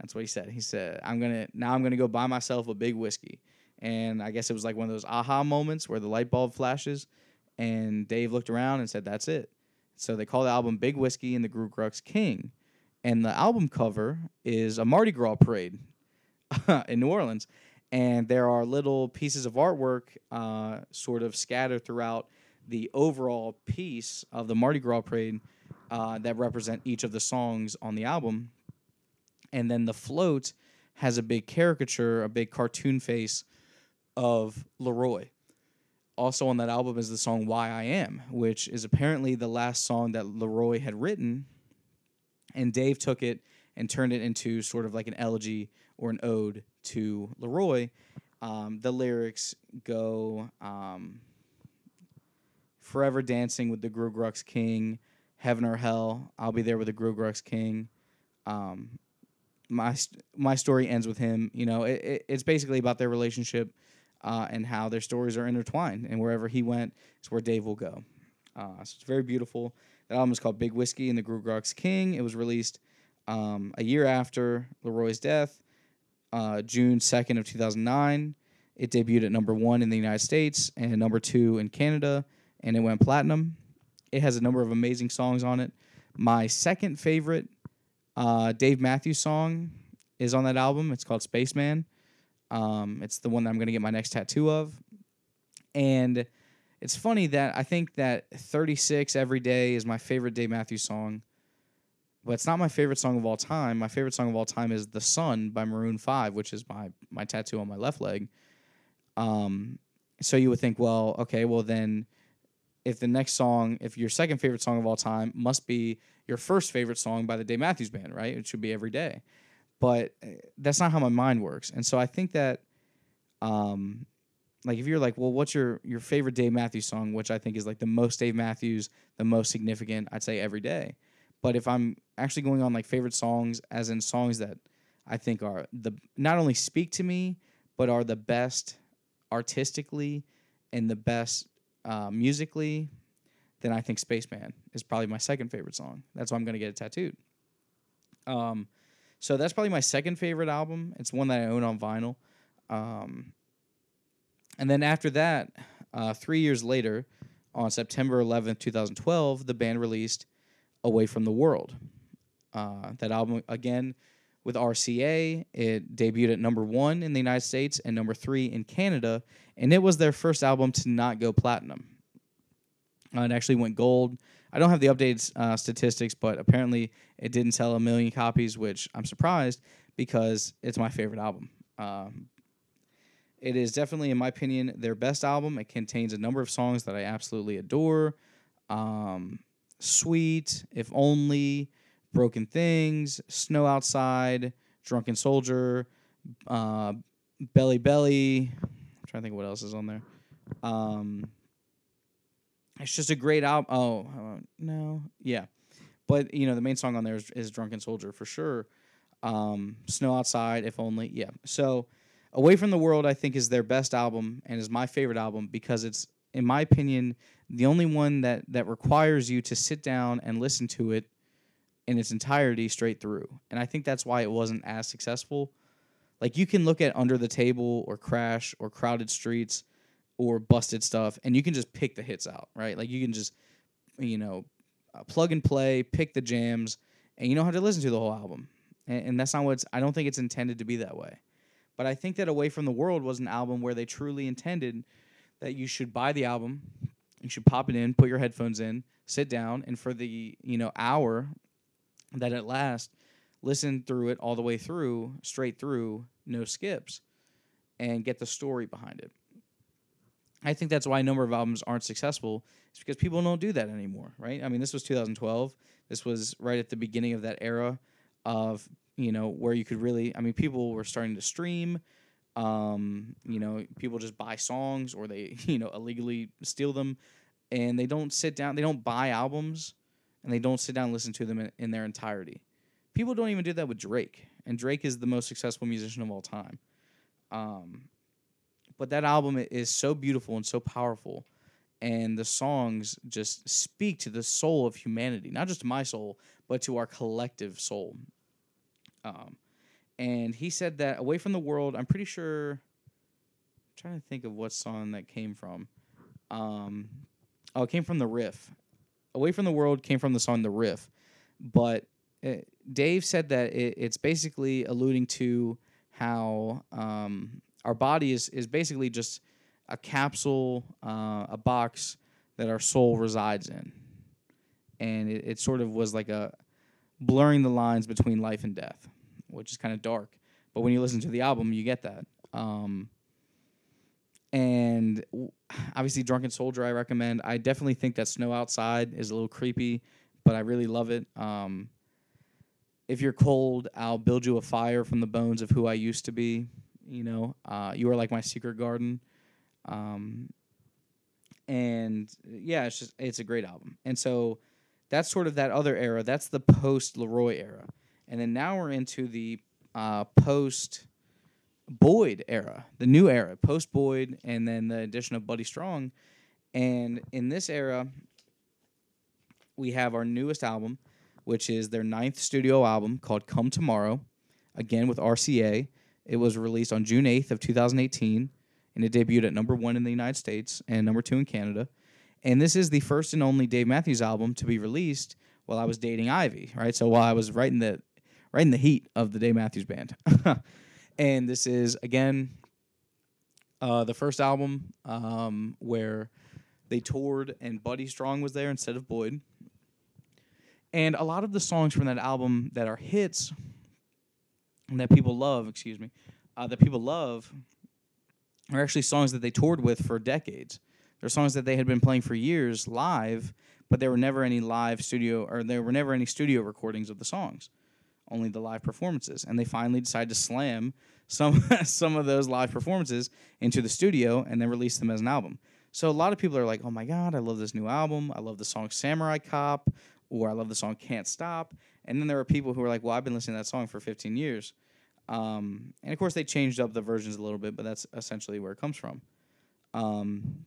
That's what he said. He said, I'm going to, now I'm going to go buy myself a big whiskey. And I guess it was like one of those aha moments where the light bulb flashes. And Dave looked around and said, That's it. So they called the album Big Whiskey and the Groogrux King. And the album cover is a Mardi Gras parade in New Orleans. And there are little pieces of artwork uh, sort of scattered throughout the overall piece of the Mardi Gras parade uh, that represent each of the songs on the album. And then the float has a big caricature, a big cartoon face of Leroy. Also on that album is the song Why I Am, which is apparently the last song that Leroy had written. And Dave took it and turned it into sort of like an elegy or an ode to Leroy. Um, the lyrics go um, Forever dancing with the Groogrux King, heaven or hell, I'll be there with the Groogrux King. Um, my my story ends with him. You know, it, it, it's basically about their relationship uh, and how their stories are intertwined, and wherever he went is where Dave will go. Uh, so it's very beautiful. That album is called Big Whiskey and the Groove King. It was released um, a year after Leroy's death, uh, June 2nd of 2009. It debuted at number one in the United States and number two in Canada, and it went platinum. It has a number of amazing songs on it. My second favorite uh, Dave Matthews song is on that album. It's called Spaceman. Um, it's the one that I'm going to get my next tattoo of. And it's funny that I think that 36 Every Day is my favorite Dave Matthews song, but it's not my favorite song of all time. My favorite song of all time is The Sun by Maroon 5, which is my, my tattoo on my left leg. Um, so you would think, well, okay, well then if the next song, if your second favorite song of all time must be your first favorite song by the Dave Matthews Band, right? It should be every day. But uh, that's not how my mind works. And so I think that um like if you're like, well, what's your your favorite Dave Matthews song, which I think is like the most Dave Matthews, the most significant, I'd say every day. But if I'm actually going on like favorite songs as in songs that I think are the not only speak to me, but are the best artistically and the best uh, musically, then I think Spaceman is probably my second favorite song. That's why I'm gonna get it tattooed. Um, so that's probably my second favorite album. It's one that I own on vinyl. Um, and then after that, uh, three years later, on September 11th, 2012, the band released Away from the World. Uh, that album, again, with RCA, it debuted at number one in the United States and number three in Canada, and it was their first album to not go platinum. Uh, it actually went gold. I don't have the updated uh, statistics, but apparently it didn't sell a million copies, which I'm surprised because it's my favorite album. Um, it is definitely, in my opinion, their best album. It contains a number of songs that I absolutely adore. Um, Sweet, If Only, Broken Things, Snow Outside, Drunken Soldier, uh, Belly Belly. I'm trying to think of what else is on there. Um, it's just a great album. Oh, uh, no. Yeah. But, you know, the main song on there is, is Drunken Soldier for sure. Um, Snow Outside, If Only. Yeah. So, Away from the World, I think, is their best album and is my favorite album because it's, in my opinion, the only one that, that requires you to sit down and listen to it in its entirety straight through. And I think that's why it wasn't as successful. Like, you can look at Under the Table or Crash or Crowded Streets or Busted Stuff and you can just pick the hits out, right? Like, you can just, you know, uh, plug and play, pick the jams, and you know how to listen to the whole album. And, and that's not what it's, I don't think it's intended to be that way. But I think that Away from the World was an album where they truly intended that you should buy the album, you should pop it in, put your headphones in, sit down, and for the you know hour that it lasts, listen through it all the way through, straight through, no skips, and get the story behind it. I think that's why a number of albums aren't successful. It's because people don't do that anymore, right? I mean, this was 2012. This was right at the beginning of that era of you know, where you could really, I mean, people were starting to stream. Um, you know, people just buy songs or they, you know, illegally steal them and they don't sit down, they don't buy albums and they don't sit down and listen to them in, in their entirety. People don't even do that with Drake, and Drake is the most successful musician of all time. Um, but that album is so beautiful and so powerful and the songs just speak to the soul of humanity not just my soul but to our collective soul um, and he said that Away from the World, I'm pretty sure, I'm trying to think of what song that came from. Um, oh, it came from the riff. Away from the World came from the song The Riff. But it, uh, Dave said that it, it's basically alluding to how um, our body is, is basically just a capsule, uh, a box that our soul resides in. And it, it sort of was like a blurring the lines between life and death which is kind of dark. But when you listen to the album, you get that. Um, and obviously, Drunken Soldier, I recommend. I definitely think that Snow Outside is a little creepy, but I really love it. Um, if you're cold, I'll build you a fire from the bones of who I used to be. You know, uh, you are like my secret garden. Um, and yeah, it's just it's a great album. And so that's sort of that other era. That's the post Leroy era. And then now we're into the uh, post Boyd era, the new era, post Boyd, and then the addition of Buddy Strong. And in this era, we have our newest album, which is their ninth studio album called Come Tomorrow, again with RCA. It was released on June 8th of 2018, and it debuted at number one in the United States and number two in Canada. And this is the first and only Dave Matthews album to be released while I was dating Ivy, right? So while I was right in the right in the heat of the Dave Matthews Band. and this is again uh, the first album um, where they toured and Buddy Strong was there instead of Boyd. And a lot of the songs from that album that are hits and that people love, excuse me, uh, that people love are actually songs that they toured with for decades. They're songs that they had been playing for years live, but there were never any live studio or there were never any studio recordings of the songs, only the live performances. And they finally decided to slam some some of those live performances into the studio and then release them as an album. So a lot of people are like, "Oh my god, I love this new album. I love the song Samurai Cop or I love the song Can't Stop." And then there are people who are like, "Well, I've been listening to that song for 15 years." Um, and of course, they changed up the versions a little bit, but that's essentially where it comes from. Um,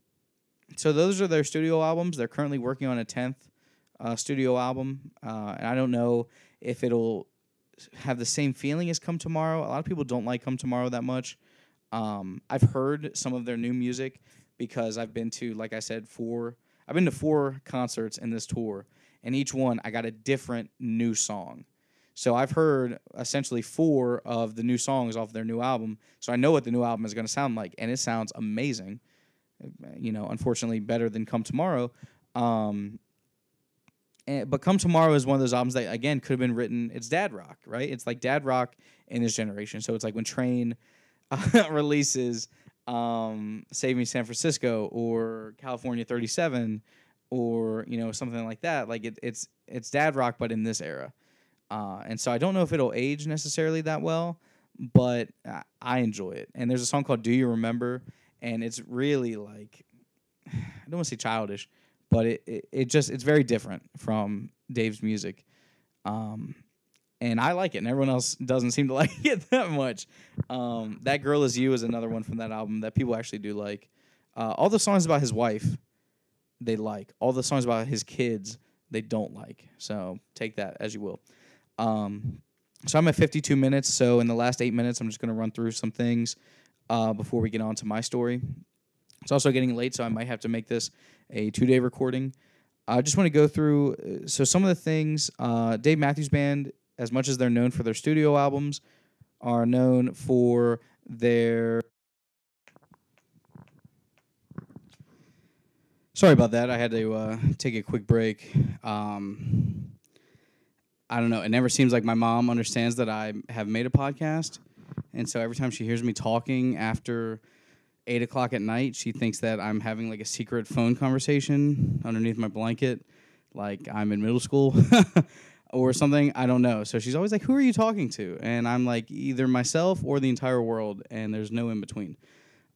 so those are their studio albums. They're currently working on a 10th uh, studio album, uh, and I don't know if it'll have the same feeling as Come Tomorrow. A lot of people don't like Come Tomorrow that much. Um, I've heard some of their new music because I've been to, like I said, four. I've been to four concerts in this tour, and each one I got a different new song. So I've heard essentially four of the new songs off their new album. So I know what the new album is going to sound like, and it sounds amazing. You know, unfortunately, better than Come Tomorrow. Um, and, but Come Tomorrow is one of those albums that again could have been written. It's dad rock, right? It's like dad rock in this generation. So it's like when Train uh, releases um, Save Me San Francisco or California 37 or you know something like that. Like it, it's it's dad rock, but in this era. Uh, and so I don't know if it'll age necessarily that well, but I enjoy it. And there's a song called "Do You Remember," and it's really like I don't want to say childish, but it, it, it just it's very different from Dave's music. Um, and I like it, and everyone else doesn't seem to like it that much. Um, that girl is you is another one from that album that people actually do like. Uh, all the songs about his wife, they like. All the songs about his kids, they don't like. So take that as you will. Um, so I'm at 52 minutes. So in the last eight minutes, I'm just going to run through some things uh, before we get on to my story. It's also getting late, so I might have to make this a two day recording. I just want to go through. Uh, so some of the things, uh, Dave Matthews Band, as much as they're known for their studio albums, are known for their. Sorry about that. I had to uh, take a quick break. Um, I don't know. It never seems like my mom understands that I have made a podcast, and so every time she hears me talking after eight o'clock at night, she thinks that I'm having like a secret phone conversation underneath my blanket, like I'm in middle school or something. I don't know. So she's always like, "Who are you talking to?" And I'm like, either myself or the entire world, and there's no in between.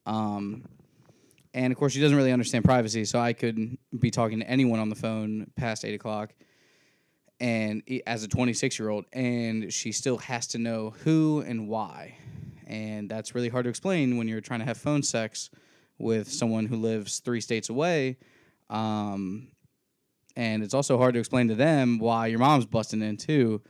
Um, and of course, she doesn't really understand privacy, so I could be talking to anyone on the phone past eight o'clock and as a 26 year old and she still has to know who and why. And that's really hard to explain when you're trying to have phone sex with someone who lives three states away um, and it's also hard to explain to them why your mom's busting in too.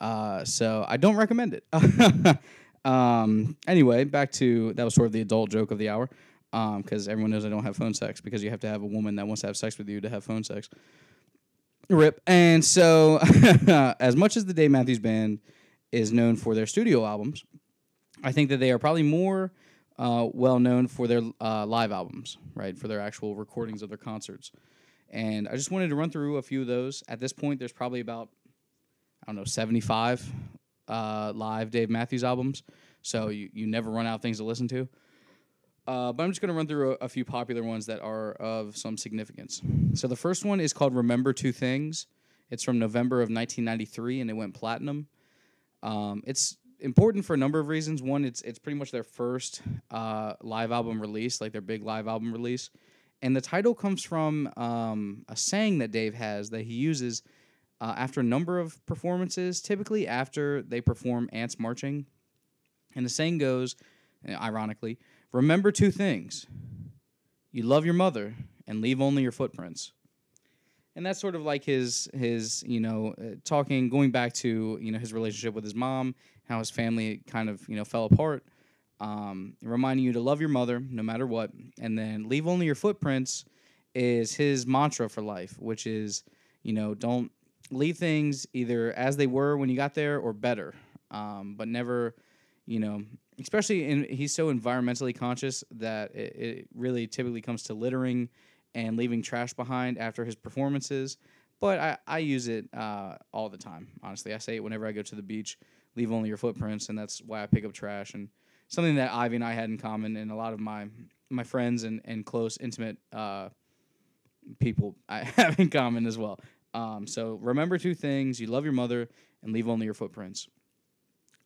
Uh, so i don't recommend it. Um, anyway back to that was sort of the adult joke of the hour because um, everyone knows i don't have phone sex because you have to have a woman that wants to have sex with you to have phone sex Rip. And so, as much as the Dave Matthews Band is known for their studio albums, I think that they are probably more uh, well known for their uh, live albums, right? For their actual recordings of their concerts. And I just wanted to run through a few of those. At this point, there's probably about, I don't know, 75 uh, live Dave Matthews albums. So you, you never run out of things to listen to. Uh, but I'm just going to run through a, a, few popular ones that are of some significance. So the first one is called Remember Two Things. It's from November of 1993 and it went platinum. Um, it's important for a number of reasons. One, it's it's pretty much their first uh, live album release, like their big live album release. And the title comes from um, a saying that Dave has that he uses uh, after a number of performances, typically after they perform Ants Marching. And the saying goes, ironically, Remember two things you love your mother and leave only your footprints. and that's sort of like his his you know uh, talking going back to you know his relationship with his mom, how his family kind of you know fell apart. Um, reminding you to love your mother no matter what, and then leave only your footprints is his mantra for life, which is you know don't leave things either as they were when you got there or better, um, but never you know especially in he's so environmentally conscious that it, it really typically comes to littering and leaving trash behind after his performances. But I, I use it uh, all the time, honestly. I say it whenever I go to the beach leave only your footprints, and that's why I pick up trash. And something that Ivy and I had in common, and a lot of my my friends and, and close, intimate uh, people I have in common as well. Um, so remember two things you love your mother and leave only your footprints.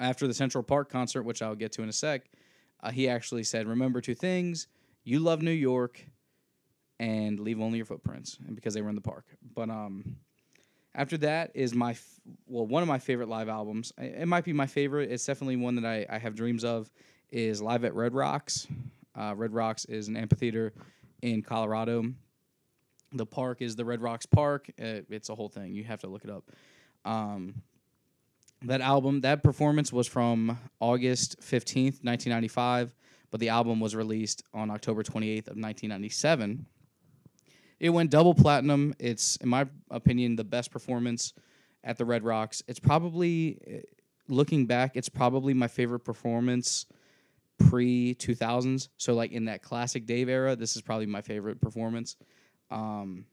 After the Central Park concert, which I'll get to in a sec, uh, he actually said, Remember two things you love New York and leave only your footprints and because they were in the park. But um, after that is my f- well one of my favorite live albums. It might be my favorite. It's definitely one that I, I have dreams of. Is live at Red Rocks. Uh, Red Rocks is an amphitheater in Colorado. The park is the Red Rocks Park. Uh, it's a whole thing. You have to look it up. Um, that album, that performance was from August 15th, 1995, but the album was released on October 28th of 1997. It went double platinum. It's, in my opinion, the best performance at the Red Rocks. It's probably, eh, looking back, it's probably my favorite performance pre 2000s. So, like in that classic Dave era, this is probably my favorite performance. Um,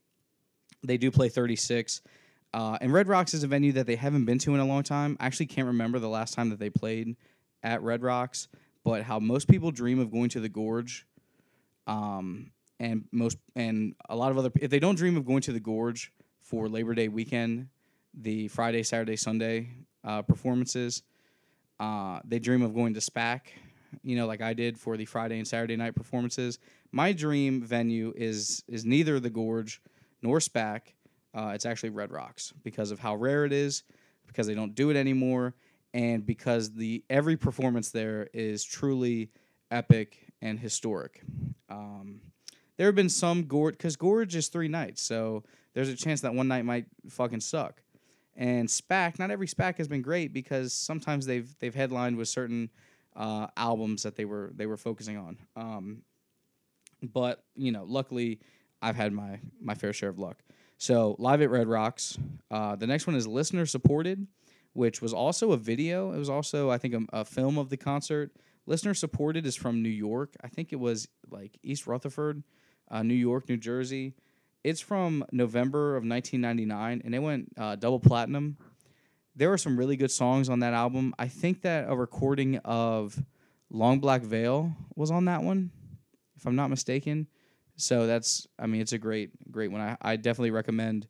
they do play 36. Uh, and Red Rocks is a venue that they haven't been to in a long time. I actually can't remember the last time that they played at Red Rocks, but how most people dream of going to the Gorge. Um, and most and a lot of other if they don't dream of going to the gorge for labor day weekend the friday saturday sunday uh, performances uh, they dream of going to spac you know like i did for the friday and saturday night performances my dream venue is is neither the gorge nor spac uh, it's actually red rocks because of how rare it is because they don't do it anymore and because the every performance there is truly epic and historic um, there have been some gorge because gorge is three nights, so there's a chance that one night might fucking suck. And SPAC, not every SPAC has been great because sometimes they've they've headlined with certain uh, albums that they were they were focusing on. Um, but you know, luckily, I've had my my fair share of luck. So live at Red Rocks. Uh, the next one is listener supported, which was also a video. It was also I think a, a film of the concert. Listener supported is from New York. I think it was like East Rutherford uh, New York, New Jersey. It's from November of 1999, and it went uh, double platinum. There were some really good songs on that album. I think that a recording of Long Black Veil was on that one, if I'm not mistaken. So that's, I mean, it's a great, great one. I, I definitely recommend.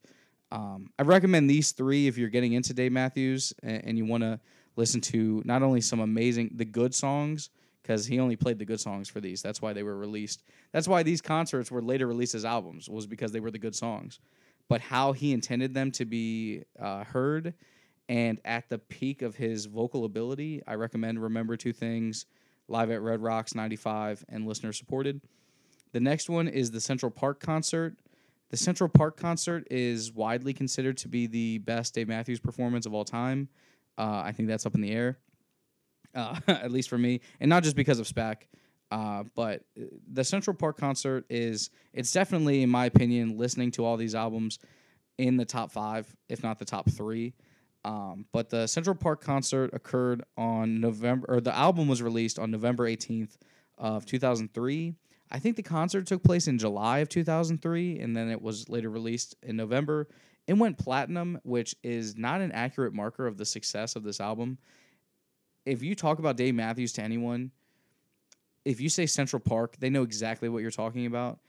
Um, I recommend these three if you're getting into Dave Matthews and, and you want to listen to not only some amazing, the good songs, because he only played the good songs for these. That's why they were released. That's why these concerts were later released as albums was because they were the good songs. But how he intended them to be uh, heard, and at the peak of his vocal ability, I recommend "Remember Two Things," live at Red Rocks '95, and listener supported. The next one is the Central Park concert. The Central Park concert is widely considered to be the best Dave Matthews performance of all time. Uh, I think that's up in the air uh, at least for me, and not just because of SPAC. Uh, but uh, the Central Park concert is it's definitely, in my opinion, listening to all these albums in the top five, if not the top three. Um, but the Central Park concert occurred on November, or the album was released on November 18th of 2003. I think the concert took place in July of 2003, and then it was later released in November. It went platinum, which is not an accurate marker of the success of this album if you talk about Dave Matthews to anyone, if you say Central Park, they know exactly what you're talking about.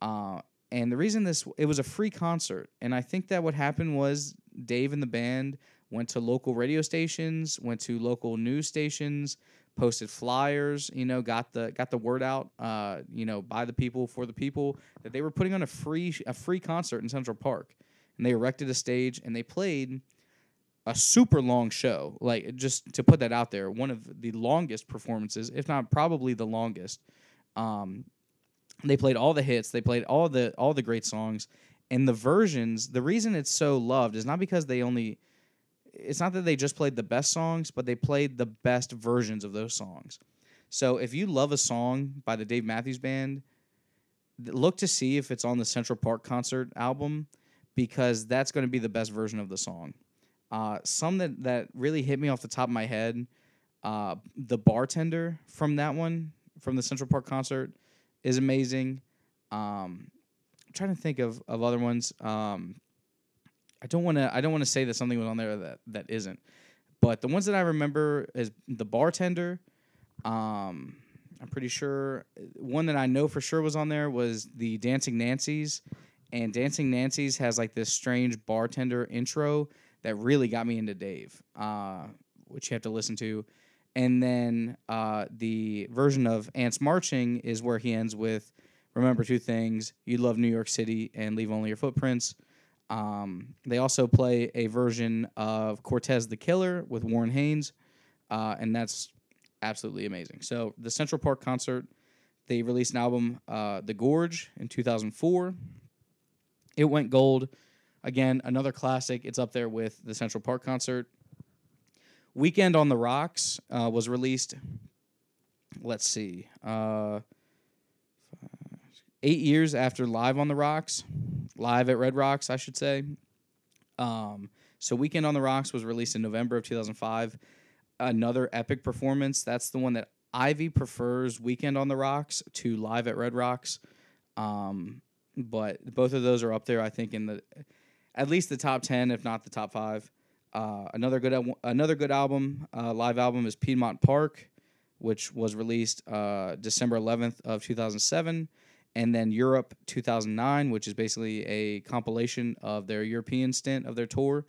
Uh, and the reason this it was a free concert, and I think that what happened was Dave and the band went to local radio stations, went to local news stations, posted flyers, you know, got the got the word out, uh, you know, by the people for the people that they were putting on a free a free concert in Central Park, and they erected a stage and they played a super long show. Like just to put that out there, one of the longest performances, if not probably the longest. Um, they played all the hits. They played all the all the great songs, And the versions, the reason it's so loved is not because they only it's not that they just played the best songs, but they played the best versions of those songs. So if you love a song by the Dave Matthews Band, look to see if it's on the Central Park concert album because that's going to be the best version of the song. Uh, some that, that really hit me off the top of my head, uh, the bartender from that one, from the Central Park concert, is amazing. Um, I'm trying to think of, of other ones. Um, I don't want to. I don't want to say that something was on there that that isn't. But the ones that I remember is the bartender. Um, I'm pretty sure one that I know for sure was on there was the Dancing Nancy's, and Dancing Nancy's has like this strange bartender intro that really got me into Dave, uh, which you have to listen to. And then uh, the version of Ants Marching is where he ends with Remember two things you love New York City and leave only your footprints. Um, they also play a version of Cortez the Killer with Warren Haynes, uh, and that's absolutely amazing. So, the Central Park concert, they released an album, uh, The Gorge, in 2004. It went gold. Again, another classic. It's up there with the Central Park concert. Weekend on the Rocks uh, was released. Let's see, uh, eight years after Live on the Rocks, live at Red Rocks, I should say. Um, so Weekend on the Rocks was released in November of 2005. Another epic performance. That's the one that Ivy prefers Weekend on the Rocks to Live at Red Rocks. Um, but both of those are up there, I think, in the at least the top ten, if not the top five. Uh, another good another good album, uh, live album is Piedmont Park, which was released uh, December 11th of 2007, and then Europe 2009, which is basically a compilation of their European stint of their tour,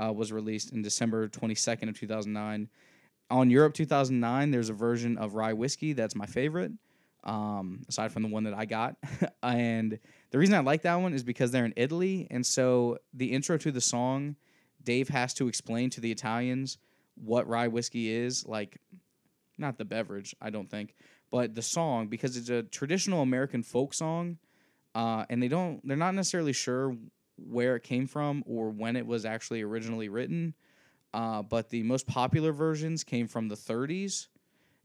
uh, was released in December 22nd of 2009. On Europe 2009, there's a version of Rye Whiskey that's my favorite, um, aside from the one that I got. and the reason I like that one is because they're in Italy, and so the intro to the song, Dave has to explain to the Italians what rye whiskey is, like not the beverage, I don't think, but the song because it's a traditional American folk song, uh, and they don't they're not necessarily sure where it came from or when it was actually originally written. Uh, but the most popular versions came from the 30s,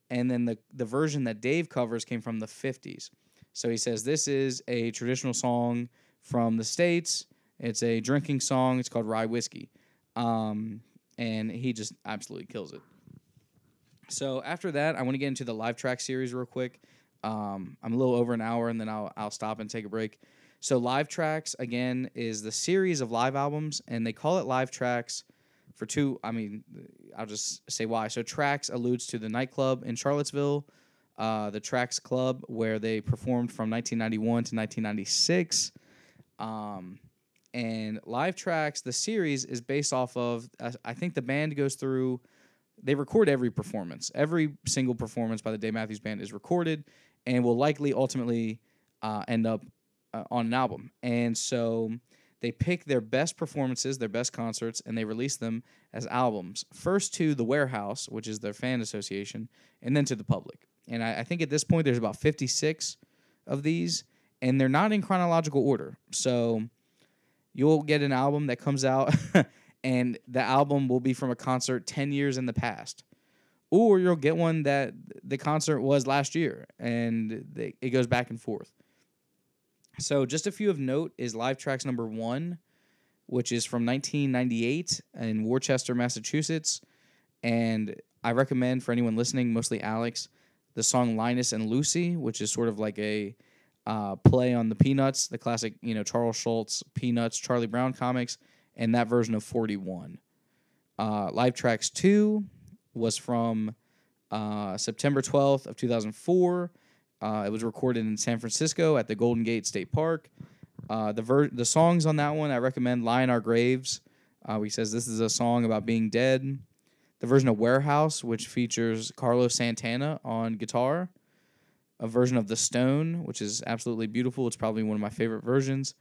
and then the the version that Dave covers came from the 50s. So he says this is a traditional song from the states. It's a drinking song. It's called Rye Whiskey, um, and he just absolutely kills it. So after that, I want to get into the live track series real quick. Um, I'm a little over an hour, and then I'll I'll stop and take a break. So live tracks again is the series of live albums, and they call it live tracks for two. I mean, I'll just say why. So tracks alludes to the nightclub in Charlottesville, uh, the Tracks Club, where they performed from 1991 to 1996. Um, and live tracks, the series is based off of. Uh, I think the band goes through they record every performance. Every single performance by the Dave Matthews Band is recorded and will likely ultimately uh, end up uh, on an album. And so they pick their best performances, their best concerts, and they release them as albums. First to the Warehouse, which is their fan association, and then to the public. And I, I think at this point there's about 56 of these, and they're not in chronological order. So you'll get an album that comes out and the album will be from a concert 10 years in the past. Or you'll get one that the concert was last year and they, it goes back and forth. So, just a few of note is Live Tracks number one, which is from 1998 in Worcester, Massachusetts. And I recommend for anyone listening, mostly Alex, the song Linus and Lucy, which is sort of like a uh, play on the Peanuts, the classic, you know, Charles Schulz, Peanuts, Charlie Brown comics and that version of 41. Uh, Live Tracks 2 was from uh, September 12th of 2004. Uh, it was recorded in San Francisco at the Golden Gate State Park. Uh, the ver- the songs on that one I recommend "Lie in Our Graves." Uh, he says this is a song about being dead. The version of "Warehouse," which features Carlos Santana on guitar. A version of "The Stone," which is absolutely beautiful. It's probably one of my favorite versions.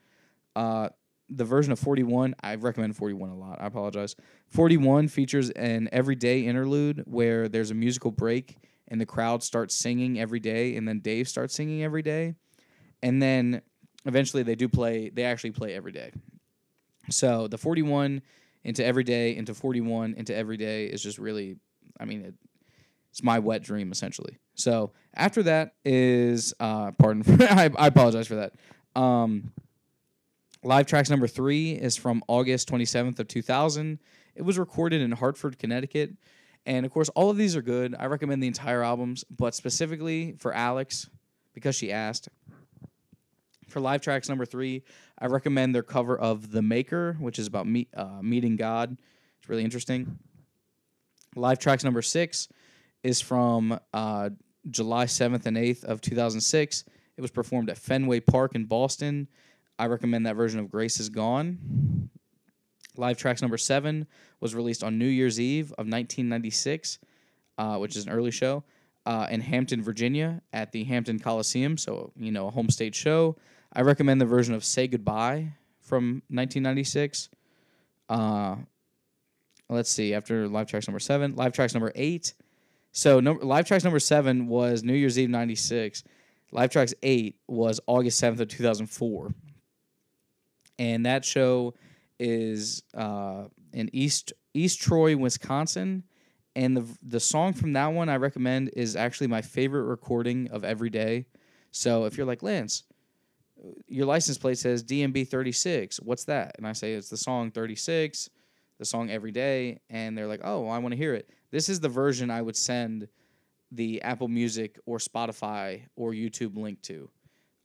Uh, the version of 41, I recommend 41 a lot. I apologize. 41 features an everyday interlude where there's a musical break and the crowd starts singing every day, and then Dave starts singing every day. And then eventually they do play. They actually play every day. So the 41 into every day into 41 into every day is just really, I mean, it, it's my wet dream essentially. So after that is, uh, pardon, I, I apologize for that. Um, live tracks number three is from August 27th of 2000. It was recorded in Hartford, Connecticut. And of course, all of these are good. I recommend the entire albums, but specifically for Alex, because she asked, for live tracks number three, I recommend their cover of The Maker, which is about meet, uh, meeting God. It's really interesting. Live tracks number six is from uh, July 7th and 8th of 2006. It was performed at Fenway Park in Boston. I recommend that version of Grace is Gone. Live Tracks number seven was released on New Year's Eve of 1996, uh, which is an early show, uh, in Hampton, Virginia, at the Hampton Coliseum. So, you know, a home stage show. I recommend the version of Say Goodbye from 1996. Uh, let's see, after Live Tracks number seven, Live Tracks number eight. So, no, Live Tracks number seven was New Year's Eve 96. Live Tracks 8 was August 7th of 2004. And that show is uh, in East East Troy, Wisconsin. And the the song from that one I recommend is actually my favorite recording of every day. So if you're like Lance, your license plate says DMB 36. What's that? And I say it's the song 36, the song every day, and they're like, "Oh, I want to hear it." This is the version I would send the Apple Music or Spotify or YouTube link to.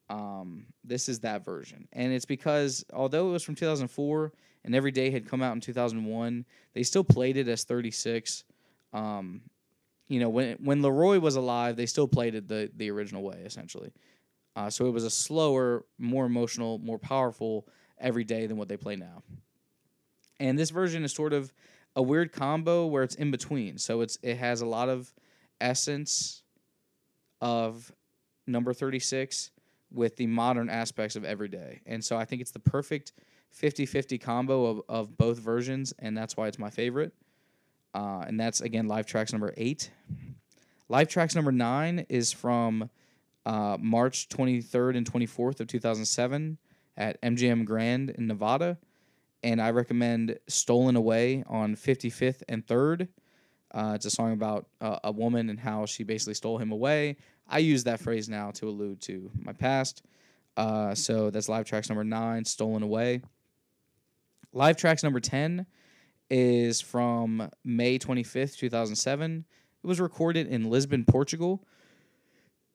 Um, this is that version, and it's because although it was from 2004 and Every Day had come out in 2001, they still played it as 36. Um, you know, when when Leroy was alive, they still played it the the original way essentially. Uh, so it was a slower, more emotional, more powerful every day than what they play now. And this version is sort of a weird combo where it's in between. So it's it has a lot of essence of number 36 with the modern aspects of everyday. And so I think it's the perfect 50-50 combo of, of both versions, and that's why it's my favorite. Uh, and that's again live tracks number eight. Live tracks number nine is from uh, March 23rd and 24th of 2007 at MGM Grand in Nevada. And I recommend Stolen Away on 55th and 3rd. Uh, it's a song about uh, a woman and how she basically stole him away. I use that phrase now to allude to my past. Uh, so that's live tracks number nine, Stolen Away. Live tracks number 10 is from May 25th, 2007. It was recorded in Lisbon, Portugal.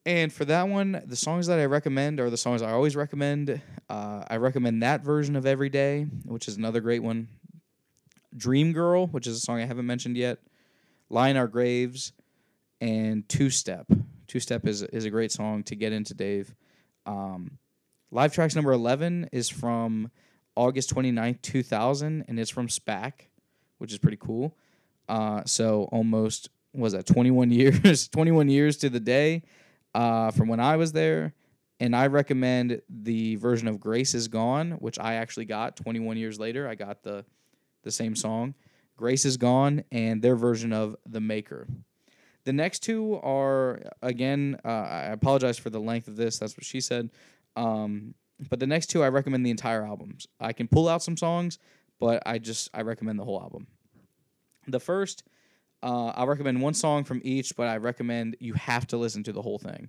And for that one, the songs that I recommend are the songs I always recommend. Uh, I recommend that version of Every Day, which is another great one. Dream Girl, which is a song I haven't mentioned yet. In Our Graves, and Two Step. Two Step is, is a great song to get into Dave. Um, live tracks number 11 is from August 29th, 2000, and it's from SPAC, which is pretty cool. Uh, so almost, was that 21 years? 21 years to the day uh, from when I was there. And I recommend the version of Grace is Gone, which I actually got 21 years later. I got the, the same song. Grace is Gone, and their version of The Maker. The next two are, again, uh, I apologize for the length of this. That's what she said. Um, but the next two, I recommend the entire albums. I can pull out some songs, but I just, I recommend the whole album. The first, uh, I recommend one song from each, but I recommend you have to listen to the whole thing.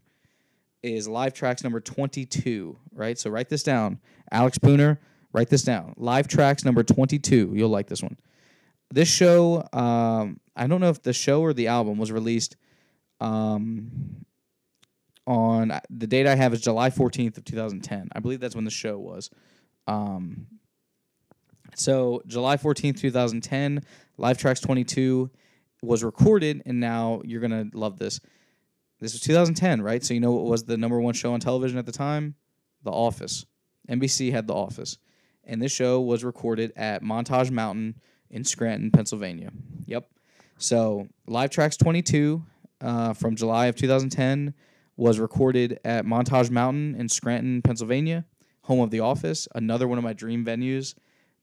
Is live tracks number 22, right? So write this down. Alex Pooner, write this down. Live tracks number 22. You'll like this one. This show, um, I don't know if the show or the album was released um, on the date I have is July 14th of 2010. I believe that's when the show was. Um, so July 14th, 2010, Live Tracks 22 was recorded, and now you're gonna love this. This was 2010, right? So you know what was the number one show on television at the time? The Office. NBC had The Office, and this show was recorded at Montage Mountain in Scranton, Pennsylvania. Yep. So Live Tracks 22 uh, from July of 2010 was recorded at Montage Mountain in Scranton, Pennsylvania, home of The Office, another one of my dream venues.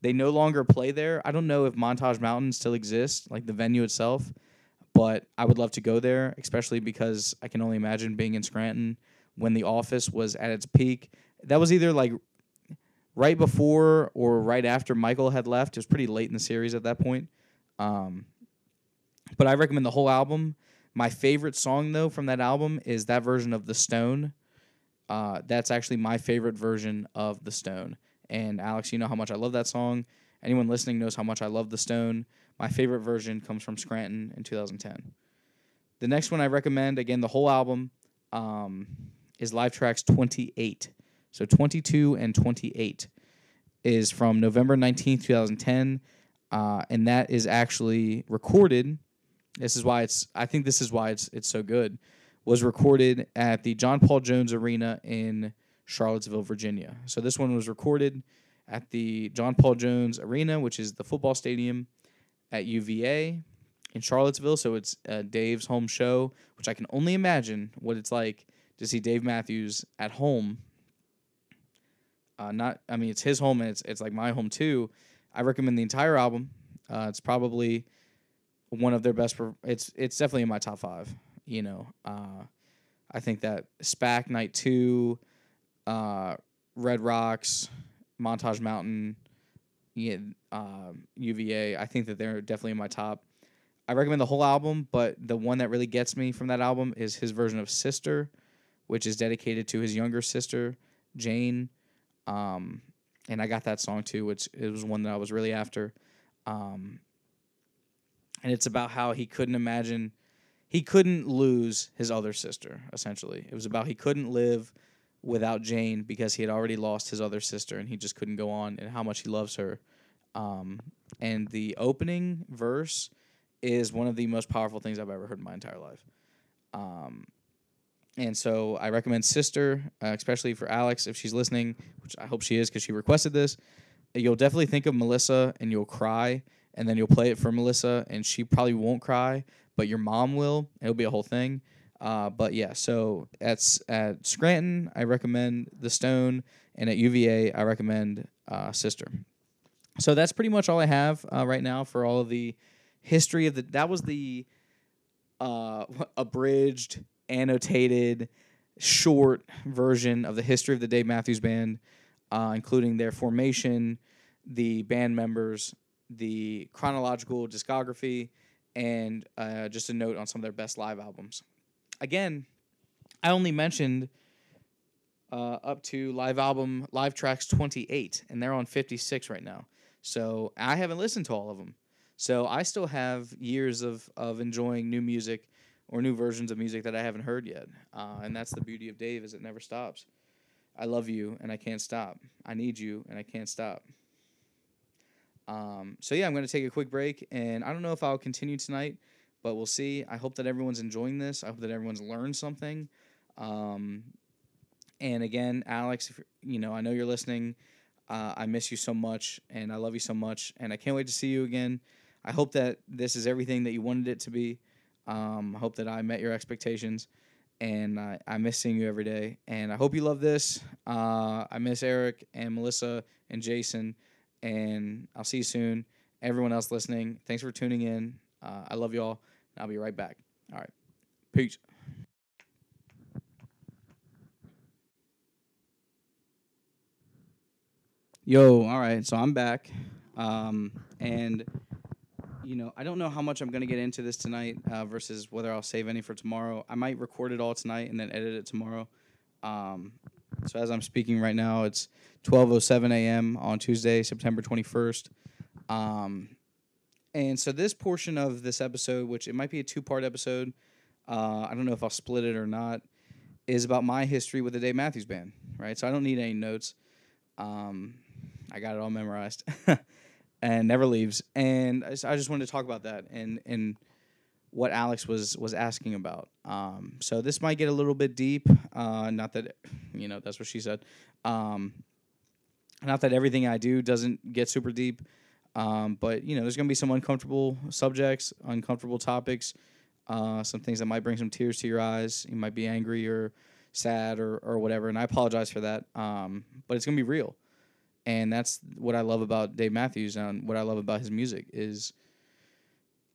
They no longer play there. I don't know if Montage Mountain still exists, like the venue itself, but I would love to go there, especially because I can only imagine being in Scranton when The Office was at its peak that was either like right before or right after Michael had left. It was pretty late in the series at that point. Um, but I recommend the whole album. My favorite song though from that album is that version of The Stone. Uh, that's actually my favorite version of The Stone. And Alex, you know how much I love that song. Anyone listening knows how much I love The Stone. My favorite version comes from Scranton in 2010. The next one I recommend, again, the whole album, um, is Live Tracks 28. So 22 and 28 is from November 19th, 2010. Uh, and that is actually recorded. This is why it's, I think this is why it's, it's so good. Was recorded at the John Paul Jones Arena in Charlottesville, Virginia. So this one was recorded at the John Paul Jones Arena, which is the football stadium at UVA in Charlottesville. So it's uh, Dave's home show, which I can only imagine what it's like to see Dave Matthews at home. Uh, not, I mean, it's his home and it's it's like my home too. I recommend the entire album. Uh, it's probably one of their best. Per- it's it's definitely in my top five. You know, uh, I think that SPAC Night Two, uh, Red Rocks, Montage Mountain, yeah, uh, UVA. I think that they're definitely in my top. I recommend the whole album, but the one that really gets me from that album is his version of Sister, which is dedicated to his younger sister, Jane. Um, and I got that song too, which it was one that I was really after. Um, and it's about how he couldn't imagine, he couldn't lose his other sister, essentially. It was about he couldn't live without Jane because he had already lost his other sister and he just couldn't go on and how much he loves her. Um, and the opening verse is one of the most powerful things I've ever heard in my entire life. Um, and so I recommend Sister, uh, especially for Alex if she's listening, which I hope she is because she requested this. You'll definitely think of Melissa and you'll cry, and then you'll play it for Melissa, and she probably won't cry, but your mom will. It'll be a whole thing. Uh, but yeah, so at at Scranton, I recommend The Stone, and at UVA, I recommend uh, Sister. So that's pretty much all I have uh, right now for all of the history of the. That was the uh, abridged, annotated, short version of the history of the Dave Matthews Band, uh, including their formation, the band members, the chronological discography, and uh, just a note on some of their best live albums. Again, I only mentioned uh, up to live album live tracks 28 and they're on 56 right now so i haven't listened to all of them so i still have years of, of enjoying new music or new versions of music that i haven't heard yet. Uh, and that's the beauty of dave is it never stops. I love you and i can't stop. I need you and i can't stop. Um, so yeah i'm going to take a quick break and i don't know if i'll continue tonight but we'll see. I hope that everyone's enjoying this. I hope that everyone's learned something. Um, and again, Alex, if, you know, I know you're listening. Uh, I miss you so much, and I love you so much, and I can't wait to see you again. I hope that this is everything that you wanted it to be. Um, I hope that I met your expectations, and I miss seeing you every day. And I hope you love this. Uh, I miss Eric and Melissa and Jason, and I'll see you soon. Everyone else listening, thanks for tuning in. Uh, I love you all. I'll be right back. All right, peace. Yo, all right. So I'm back, um, and you know I don't know how much I'm gonna get into this tonight uh, versus whether I'll save any for tomorrow. I might record it all tonight and then edit it tomorrow. Um, so as I'm speaking right now, it's 12:07 a.m. on Tuesday, September 21st. Um, and so this portion of this episode, which it might be a two-part episode, uh, I don't know if I'll split it or not, is about my history with the Dave Matthews Band. Right. So I don't need any notes. Um, I got it all memorized, and never leaves. And I just, I just wanted to talk about that and and what Alex was was asking about. Um, so this might get a little bit deep. Uh, not that you know that's what she said. Um, not that everything I do doesn't get super deep, um, but you know there's gonna be some uncomfortable subjects, uncomfortable topics, uh, some things that might bring some tears to your eyes. You might be angry or sad or or whatever, and I apologize for that. Um, but it's gonna be real and that's what I love about Dave Matthews and what I love about his music is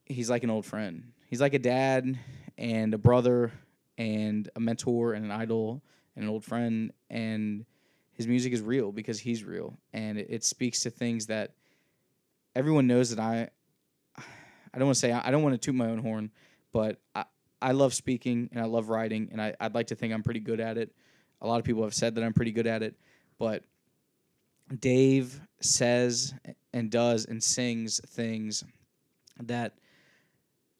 he's like an old friend. He's like a dad and a brother and a mentor and an idol and an old friend and his music is real because he's real, and it, it speaks to things that everyone knows that I. I don't want to say I don't want to toot my own horn, but I, I love speaking and I love writing, and I, I'd like to think I'm pretty good at it. A lot of people have said that I'm pretty good at it, but Dave says and does and sings things that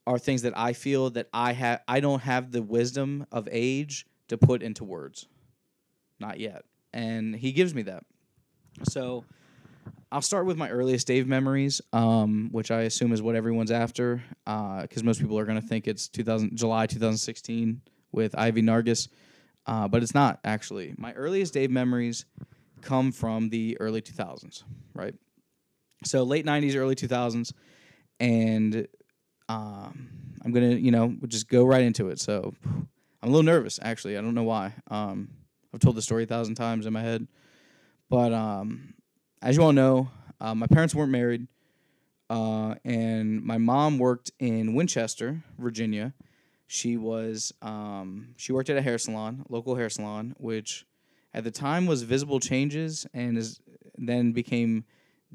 are things that I feel that I have I don't have the wisdom of age to put into words. Not yet. And he gives me that. So I'll start with my earliest Dave memories, um, which I assume is what everyone's after, because uh, most people are going to think it's 2000 July 2016 with Ivy Nargis, uh, but it's not actually. My earliest Dave memories come from the early 2000s, right? So late 90s, early 2000s, and um, I'm gonna, you know, just go right into it. So I'm a little nervous, actually. I don't know why. Um, I've told the story a thousand times in my head, but um, as you all know, uh, my parents weren't married, uh, and my mom worked in Winchester, Virginia. She was um, she worked at a hair salon, local hair salon, which at the time was Visible Changes, and is then became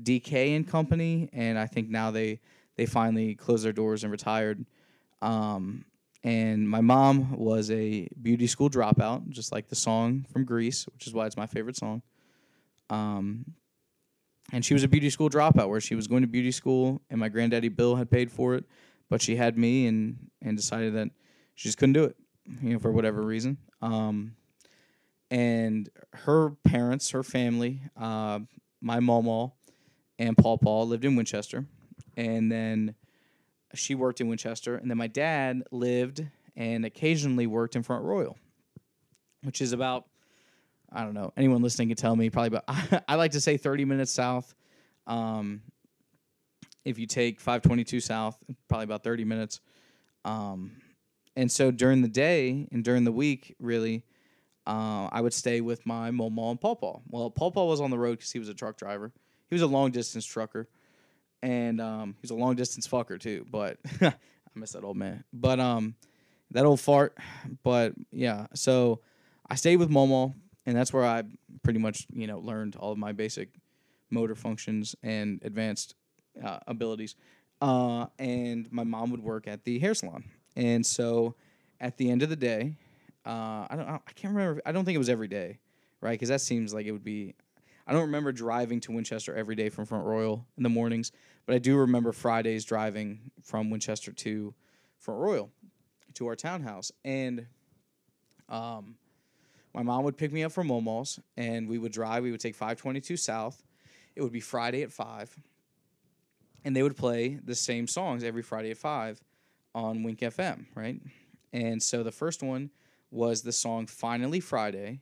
DK and Company, and I think now they they finally closed their doors and retired. Um, and my mom was a beauty school dropout, just like the song from Grease, which is why it's my favorite song. Um, and she was a beauty school dropout where she was going to beauty school and my granddaddy bill had paid for it but she had me and and decided that she just couldn't do it you know for whatever reason um, and her parents her family uh, my mama and paul paul lived in winchester and then she worked in winchester and then my dad lived and occasionally worked in front royal which is about I don't know. Anyone listening can tell me probably about. I like to say 30 minutes south. Um, if you take 522 south, probably about 30 minutes. Um, and so during the day and during the week, really, uh, I would stay with my Momo and Paul. Well, Paul was on the road because he was a truck driver. He was a long distance trucker, and um, he was a long distance fucker too. But I miss that old man. But um, that old fart. But yeah, so I stayed with Momo and that's where I pretty much you know learned all of my basic motor functions and advanced uh, abilities. Uh, and my mom would work at the hair salon, and so at the end of the day, uh, I don't I can't remember. I don't think it was every day, right? Because that seems like it would be. I don't remember driving to Winchester every day from Front Royal in the mornings, but I do remember Fridays driving from Winchester to Front Royal to our townhouse, and um, my mom would pick me up from Momos, and we would drive. We would take 522 South. It would be Friday at 5. And they would play the same songs every Friday at 5 on Wink FM, right? And so the first one was the song Finally Friday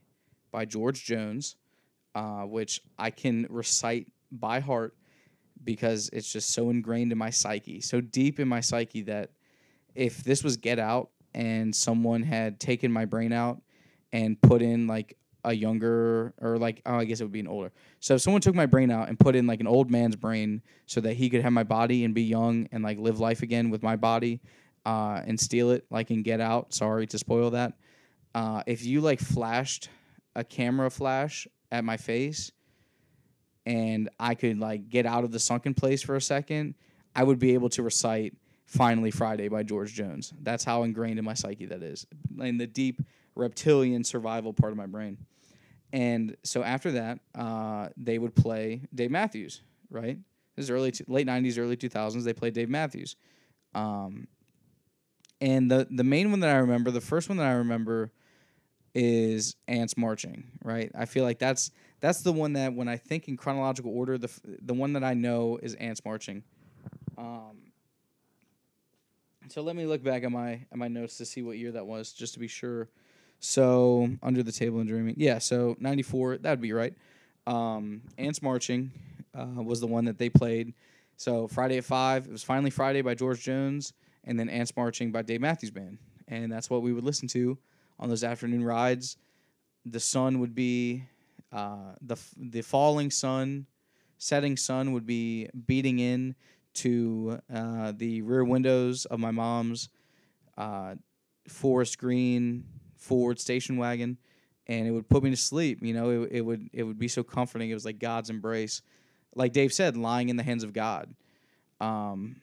by George Jones, uh, which I can recite by heart because it's just so ingrained in my psyche, so deep in my psyche that if this was Get Out and someone had taken my brain out and put in like a younger or like oh I guess it would be an older. So if someone took my brain out and put in like an old man's brain so that he could have my body and be young and like live life again with my body uh, and steal it like in Get Out. Sorry to spoil that. Uh, if you like flashed a camera flash at my face and I could like get out of the sunken place for a second, I would be able to recite Finally Friday by George Jones. That's how ingrained in my psyche that is. In the deep reptilian survival part of my brain. And so after that, uh, they would play Dave Matthews, right? This is early, late '90s, early 2000s. They played Dave Matthews, um, and the the main one that I remember, the first one that I remember, is Ants Marching, right? I feel like that's that's the one that when I think in chronological order, the the one that I know is Ants Marching. Um, so let me look back at my at my notes to see what year that was, just to be sure. So under the table and dreaming, yeah. So ninety four, that would be right. Um, Ants marching uh, was the one that they played. So Friday at five, it was finally Friday by George Jones, and then Ants marching by Dave Matthews Band, and that's what we would listen to on those afternoon rides. The sun would be uh, the the falling sun, setting sun would be beating in to uh, the rear windows of my mom's uh, forest green Ford station wagon, and it would put me to sleep. You know, it, it would it would be so comforting. It was like God's embrace, like Dave said, lying in the hands of God. Um,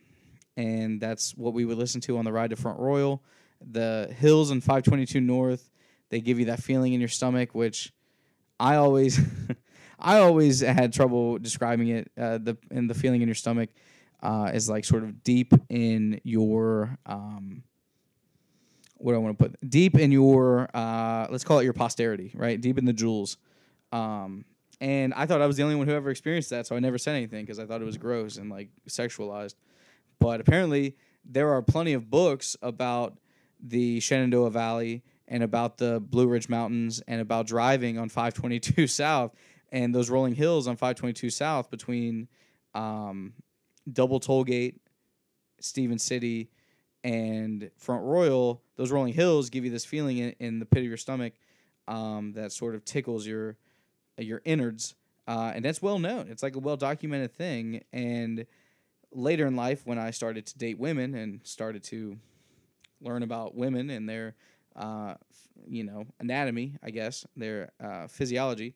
and that's what we would listen to on the ride to Front Royal. The hills and 522 North, they give you that feeling in your stomach, which I always, I always had trouble describing it. Uh, the and the feeling in your stomach uh, is like sort of deep in your um, what do I want to put deep in your uh, let's call it your posterity, right? Deep in the jewels. Um, and I thought I was the only one who ever experienced that, so I never said anything because I thought it was gross and like sexualized. But apparently, there are plenty of books about the Shenandoah Valley and about the Blue Ridge Mountains and about driving on 522 South and those rolling hills on 522 South between um, Double Tollgate, Stephen City, and Front Royal. Those rolling hills give you this feeling in, in the pit of your stomach um, that sort of tickles your your innards, uh, and that's well known. It's like a well documented thing. And later in life, when I started to date women and started to learn about women and their uh, you know, anatomy, I guess, their uh, physiology,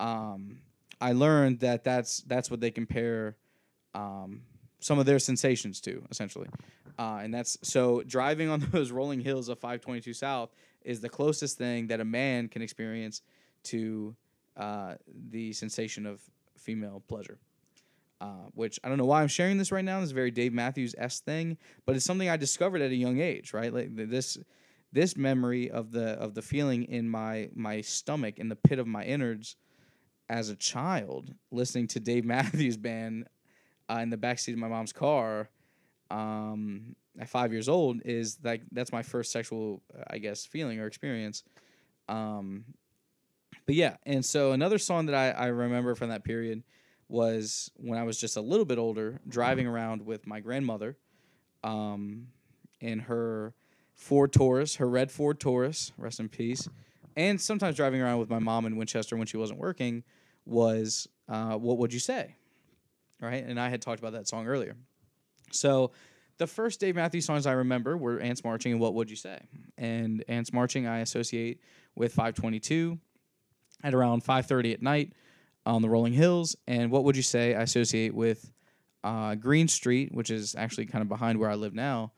um, I learned that that's that's what they compare um, some of their sensations to, essentially. Uh, and that's so driving on those rolling hills of 522 South is the closest thing that a man can experience to uh, the sensation of female pleasure. Uh, which I don't know why I'm sharing this right now. This is a very Dave Matthews s thing, but it's something I discovered at a young age. Right, like this this memory of the of the feeling in my my stomach in the pit of my innards as a child listening to Dave Matthews Band uh, in the backseat of my mom's car um, at five years old is like that's my first sexual I guess feeling or experience. Um, but yeah, and so another song that I, I remember from that period was when I was just a little bit older, driving around with my grandmother um, in her Ford Taurus, her red Ford Taurus, rest in peace. And sometimes driving around with my mom in Winchester when she wasn't working was uh, What Would You Say? Right? And I had talked about that song earlier. So the first Dave Matthews songs I remember were Ants Marching and What Would You Say? And Ants Marching I associate with 522 at around 5.30 at night on the rolling hills and what would you say i associate with uh, green street which is actually kind of behind where i live now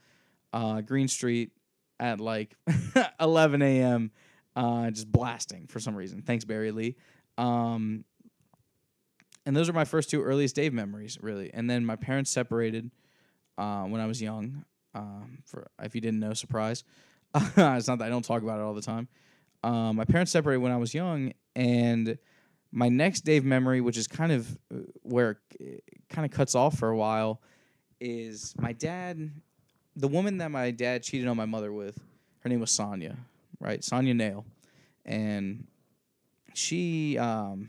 uh, green street at like 11 a.m. Uh, just blasting for some reason. Thanks, Barry Lee. Um, and those are my first two earliest Dave memories, really. And then my parents separated uh, when I was young. Um, for if you didn't know, surprise. it's not that I don't talk about it all the time. Um, my parents separated when I was young, and my next Dave memory, which is kind of uh, where it kind of cuts off for a while, is my dad the woman that my dad cheated on my mother with, her name was Sonia, right? Sonia Nail, and she. Um,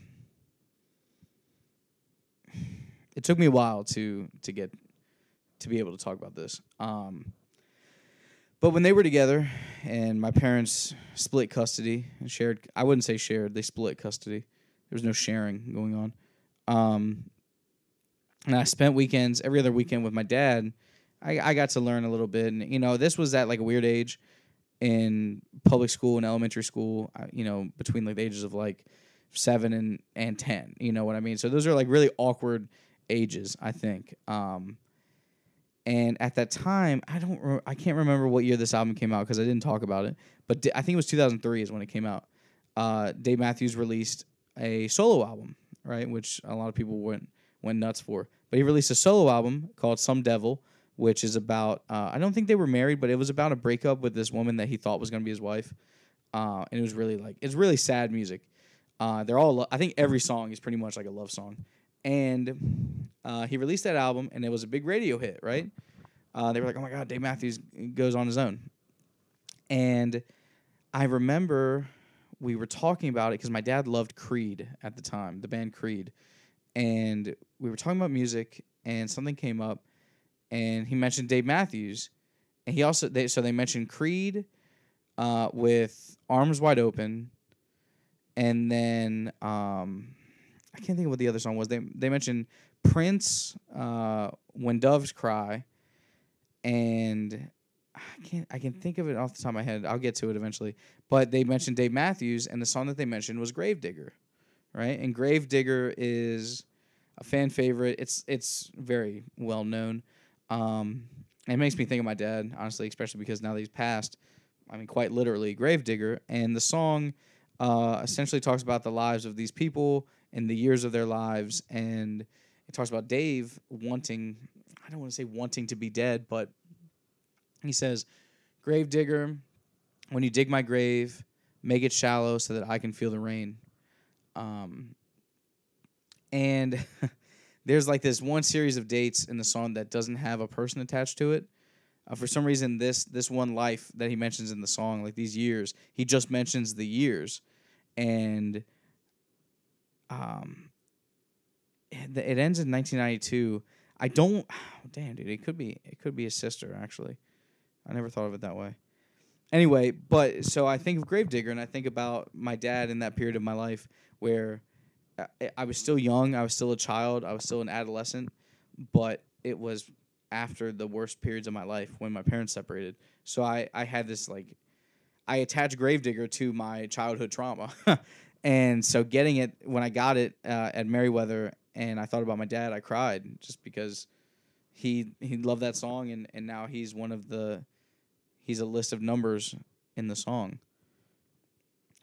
it took me a while to to get to be able to talk about this. Um, but when they were together, and my parents split custody and shared, I wouldn't say shared, they split custody. There was no sharing going on. Um, and I spent weekends every other weekend with my dad I, I got to learn a little bit, and you know, this was at like a weird age in public school and elementary school. You know, between like the ages of like seven and and ten. You know what I mean? So those are like really awkward ages, I think. Um, and at that time, I don't, re- I can't remember what year this album came out because I didn't talk about it. But di- I think it was 2003 is when it came out. Uh, Dave Matthews released a solo album, right, which a lot of people went went nuts for. But he released a solo album called Some Devil, which is about uh, I don't think they were married, but it was about a breakup with this woman that he thought was going to be his wife, uh, and it was really like it's really sad music. Uh, they're all lo- I think every song is pretty much like a love song, and uh, he released that album and it was a big radio hit. Right? Uh, they were like, oh my god, Dave Matthews goes on his own, and I remember we were talking about it because my dad loved Creed at the time, the band Creed, and we were talking about music and something came up and he mentioned Dave Matthews, and he also they so they mentioned Creed, uh, with Arms Wide Open, and then um, I can't think of what the other song was. They they mentioned Prince, uh, When Doves Cry, and I can't I can think of it off the top of my head. I'll get to it eventually. But they mentioned Dave Matthews, and the song that they mentioned was Gravedigger, right? And Gravedigger is a fan favorite. It's it's very well known. Um, it makes me think of my dad, honestly, especially because now that he's passed. I mean, quite literally, Gravedigger. And the song uh, essentially talks about the lives of these people and the years of their lives, and it talks about Dave wanting. I don't want to say wanting to be dead, but he says, Gravedigger, when you dig my grave, make it shallow so that I can feel the rain. Um, and there's like this one series of dates in the song that doesn't have a person attached to it. Uh, for some reason, this this one life that he mentions in the song, like these years, he just mentions the years, and um, it, it ends in 1992. I don't, damn dude, it could be it could be a sister actually. I never thought of it that way. Anyway, but so I think of Gravedigger and I think about my dad in that period of my life where I, I was still young, I was still a child, I was still an adolescent, but it was after the worst periods of my life when my parents separated. So I, I had this like I attached Gravedigger to my childhood trauma. and so getting it when I got it uh, at Merriweather and I thought about my dad, I cried just because he he loved that song and, and now he's one of the he's a list of numbers in the song.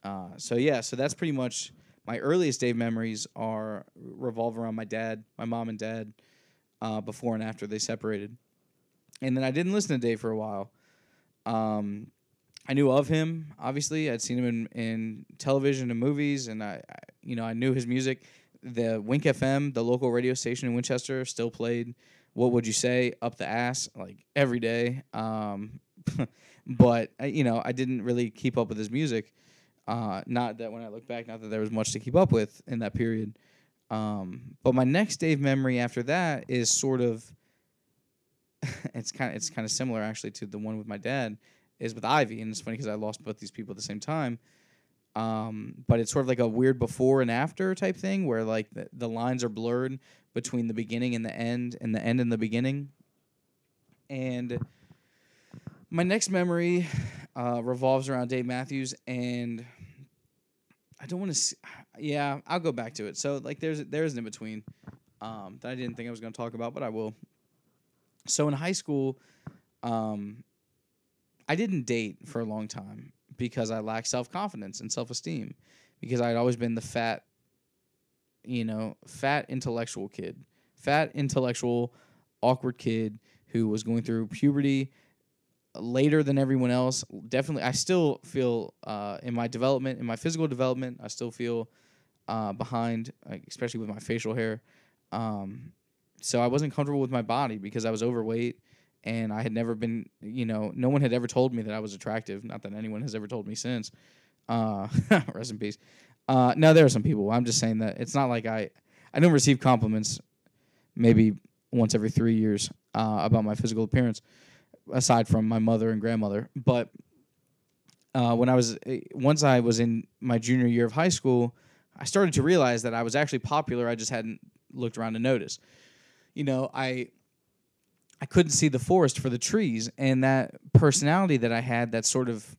Uh, so yeah, so that's pretty much my earliest Dave memories are revolve around my dad, my mom and dad, uh, before and after they separated. And then I didn't listen to Dave for a while. Um, I knew of him, obviously. I'd seen him in, in television and movies, and I, I, you know, I knew his music. The Wink FM, the local radio station in Winchester, still played "What Would You Say" up the ass like every day. Um, but you know, I didn't really keep up with his music. Uh, not that when I look back, not that there was much to keep up with in that period. Um, but my next Dave memory after that is sort of it's kind of it's kind of similar actually to the one with my dad is with Ivy, and it's funny because I lost both these people at the same time. Um, but it's sort of like a weird before and after type thing where like the, the lines are blurred between the beginning and the end and the end and the beginning. And my next memory uh, revolves around Dave Matthews, and I don't want to. Yeah, I'll go back to it. So like, there's there's an in between um, that I didn't think I was going to talk about, but I will. So in high school, um, I didn't date for a long time because I lacked self confidence and self esteem because I had always been the fat, you know, fat intellectual kid, fat intellectual, awkward kid who was going through puberty later than everyone else. Definitely, I still feel uh, in my development, in my physical development, I still feel uh, behind, especially with my facial hair. Um, so I wasn't comfortable with my body because I was overweight and I had never been, you know, no one had ever told me that I was attractive. Not that anyone has ever told me since. Uh, rest in peace. Uh, no, there are some people. I'm just saying that it's not like I, I don't receive compliments, maybe once every three years uh, about my physical appearance aside from my mother and grandmother. But uh, when I was eh, once I was in my junior year of high school, I started to realize that I was actually popular. I just hadn't looked around to notice. You know, I I couldn't see the forest for the trees, and that personality that I had, that sort of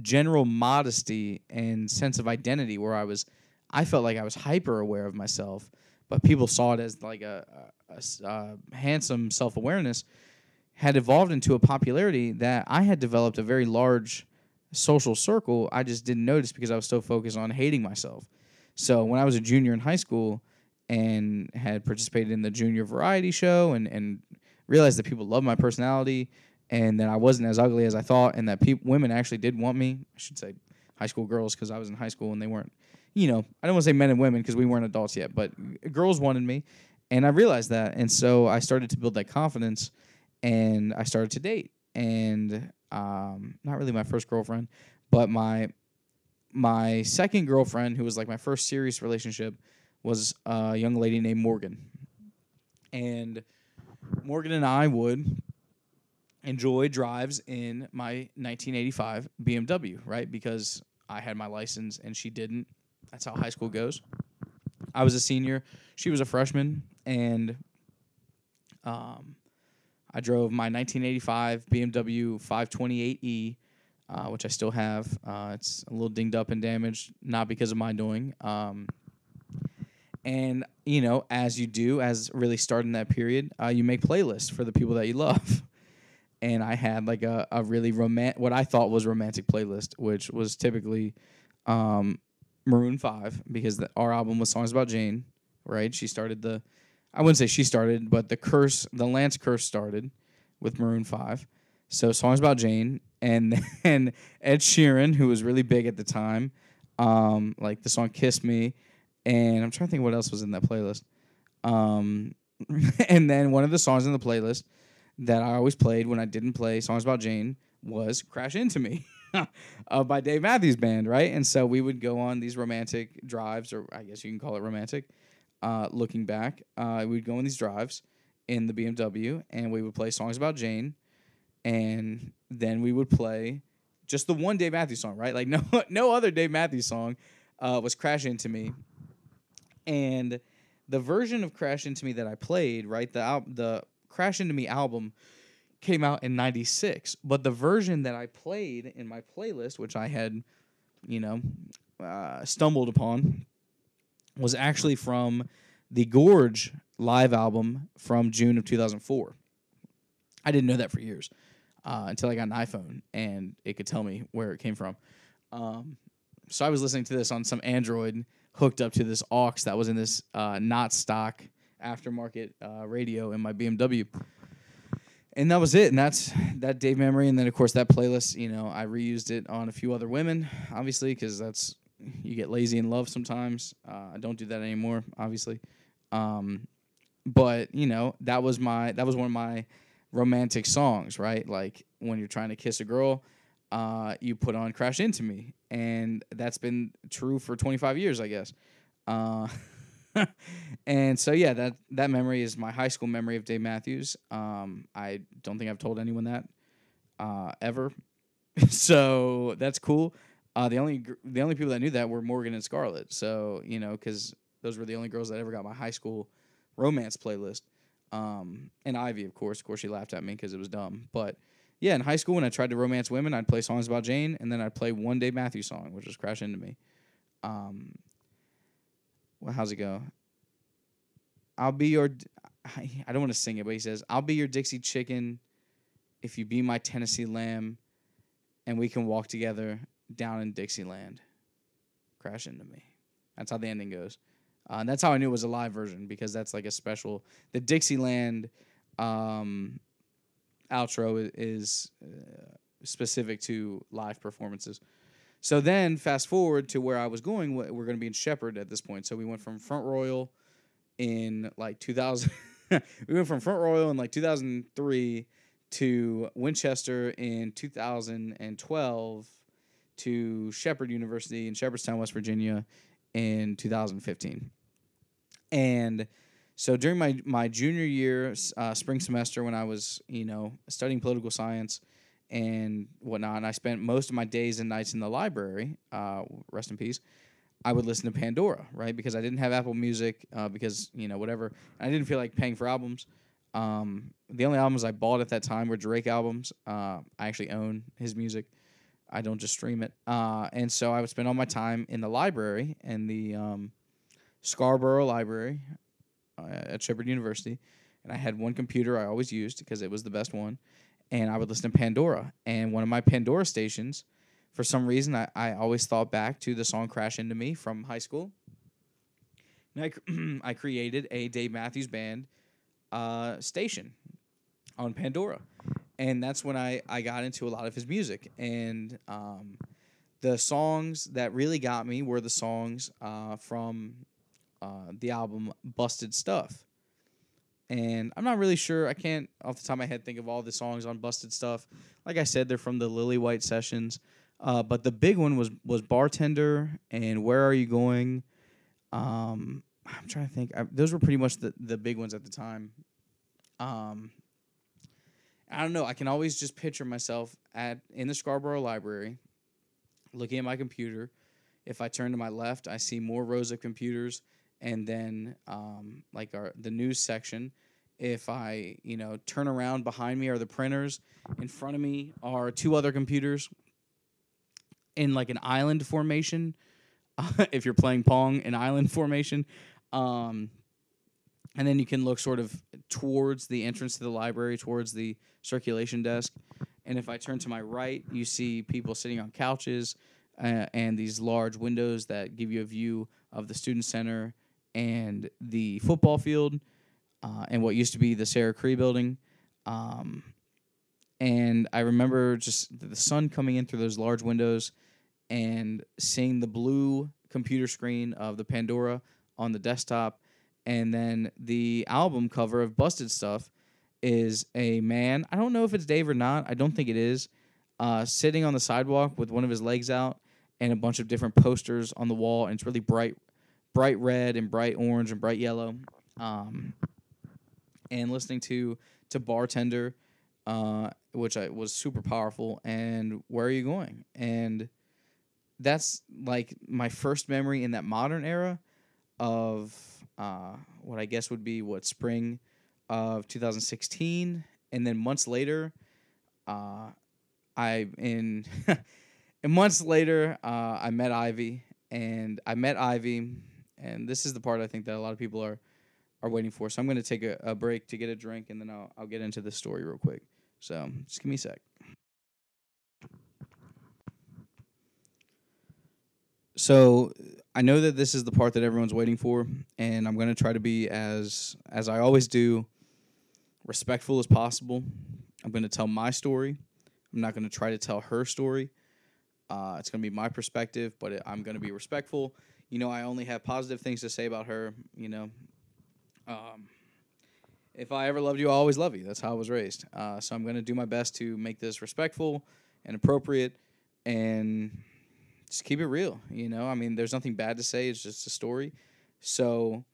general modesty and sense of identity, where I was, I felt like I was hyper aware of myself, but people saw it as like a, a, a, a handsome self awareness had evolved into a popularity that I had developed a very large social circle. I just didn't notice because I was so focused on hating myself. So when I was a junior in high school and had participated in the junior variety show and, and realized that people loved my personality and that I wasn't as ugly as I thought and that people women actually did want me. I should say high school girls because I was in high school and they weren't, you know, I don't want to say men and women because we weren't adults yet, but girls wanted me. And I realized that. And so I started to build that confidence and I started to date. And um, not really my first girlfriend, but my my second girlfriend, who was like my first serious relationship, was a young lady named Morgan. And Morgan and I would enjoy drives in my 1985 BMW, right? Because I had my license and she didn't. That's how high school goes. I was a senior, she was a freshman, and um, I drove my 1985 BMW 528e, uh, which I still have. Uh, it's a little dinged up and damaged, not because of my doing. Um, and you know, as you do, as really starting that period, uh, you make playlists for the people that you love. and I had like a, a really romantic, what I thought was romantic playlist, which was typically um, Maroon Five because the, our album was songs about Jane, right? She started the, I wouldn't say she started, but the curse, the Lance curse started with Maroon Five. So songs about Jane, and then Ed Sheeran, who was really big at the time, um, like the song "Kiss Me," and I'm trying to think what else was in that playlist. Um, and then one of the songs in the playlist that I always played when I didn't play songs about Jane was "Crash Into Me." uh, by Dave Matthews Band, right? And so we would go on these romantic drives, or I guess you can call it romantic. Uh, looking back, uh, we'd go on these drives in the BMW, and we would play songs about Jane, and then we would play just the one Dave Matthews song, right? Like no no other Dave Matthews song uh, was "Crash Into Me," and the version of "Crash Into Me" that I played, right? The al- the "Crash Into Me" album came out in 96 but the version that i played in my playlist which i had you know uh, stumbled upon was actually from the gorge live album from june of 2004 i didn't know that for years uh, until i got an iphone and it could tell me where it came from um, so i was listening to this on some android hooked up to this aux that was in this uh, not stock aftermarket uh, radio in my bmw and that was it. And that's that Dave memory. And then of course that playlist, you know, I reused it on a few other women, obviously, because that's you get lazy in love sometimes. Uh, I don't do that anymore, obviously. Um, but you know, that was my that was one of my romantic songs, right? Like when you're trying to kiss a girl, uh, you put on "Crash Into Me," and that's been true for 25 years, I guess. Uh, and so yeah, that that memory is my high school memory of Dave Matthews. Um, I don't think I've told anyone that uh, ever, so that's cool. Uh, the only the only people that knew that were Morgan and Scarlett. So you know, because those were the only girls that ever got my high school romance playlist. Um, and Ivy, of course, of course, she laughed at me because it was dumb. But yeah, in high school when I tried to romance women, I'd play songs about Jane, and then I'd play one Day Matthew song, which was "Crash Into Me." Um, well, how's it go? I'll be your. I don't want to sing it, but he says, "I'll be your Dixie chicken, if you be my Tennessee lamb, and we can walk together down in Dixieland." Crash into me. That's how the ending goes. Uh, that's how I knew it was a live version because that's like a special. The Dixieland um, outro is uh, specific to live performances. So then, fast forward to where I was going. We're going to be in Shepherd at this point. So we went from Front Royal in like 2000. we went from Front Royal in like 2003 to Winchester in 2012 to Shepherd University in Shepherdstown, West Virginia in 2015. And so during my, my junior year, uh, spring semester, when I was, you know, studying political science, and whatnot. And I spent most of my days and nights in the library. Uh, rest in peace. I would listen to Pandora, right? Because I didn't have Apple Music, uh, because you know whatever. I didn't feel like paying for albums. Um, the only albums I bought at that time were Drake albums. Uh, I actually own his music. I don't just stream it. Uh, and so I would spend all my time in the library in the um, Scarborough Library uh, at Shepherd University. And I had one computer I always used because it was the best one and I would listen to Pandora. And one of my Pandora stations, for some reason, I, I always thought back to the song Crash Into Me from high school. And I, I created a Dave Matthews Band uh, station on Pandora. And that's when I, I got into a lot of his music. And um, the songs that really got me were the songs uh, from uh, the album Busted Stuff and I'm not really sure. I can't off the top of my head think of all the songs on Busted Stuff. Like I said, they're from the Lillywhite sessions. Uh, but the big one was was Bartender and Where Are You Going? Um, I'm trying to think. I, those were pretty much the the big ones at the time. Um, I don't know. I can always just picture myself at in the Scarborough Library, looking at my computer. If I turn to my left, I see more rows of computers and then um, like our the news section, If I, you know, turn around behind me are the printers. In front of me are two other computers in like an island formation. if you're playing Pong, an island formation. Um, and then you can look sort of towards the entrance to the library, towards the circulation desk. And if I turn to my right, you see people sitting on couches uh, and these large windows that give you a view of the student center and the football field uh, and what used to be the Sarah Cree building. Um, and I remember just the sun coming in through those large windows and seeing the blue computer screen of the Pandora on the desktop. And then the album cover of Busted Stuff is a man. I don't know if it's Dave or not. I don't think it is. Uh, sitting on the sidewalk with one of his legs out and a bunch of different posters on the wall. And it's really bright, bright red and bright orange and bright yellow. Um, and listening to to bartender, uh, which I was super powerful. And where are you going? And that's like my first memory in that modern era of uh, what I guess would be what spring of 2016, and then months later, uh, I in and months later uh, I met Ivy, and I met Ivy, and this is the part I think that a lot of people are are waiting for. So I'm going to take a, a break to get a drink, and then I'll I'll get into the story real quick. So just give me a sec. So I know that this is the part that everyone's waiting for, and I'm going to try to be as as I always do, respectful as possible. I'm going to tell my story. I'm not going to try to tell her story. Uh, it's going to be my perspective, but it, I'm going to be respectful. You know, I only have positive things to say about her. You know, um, if I ever loved you, I'll always love you. That's how I was raised. Uh, so I'm going to do my best to make this respectful and appropriate and just keep it real. You know, I mean, there's nothing bad to say. It's just a story. So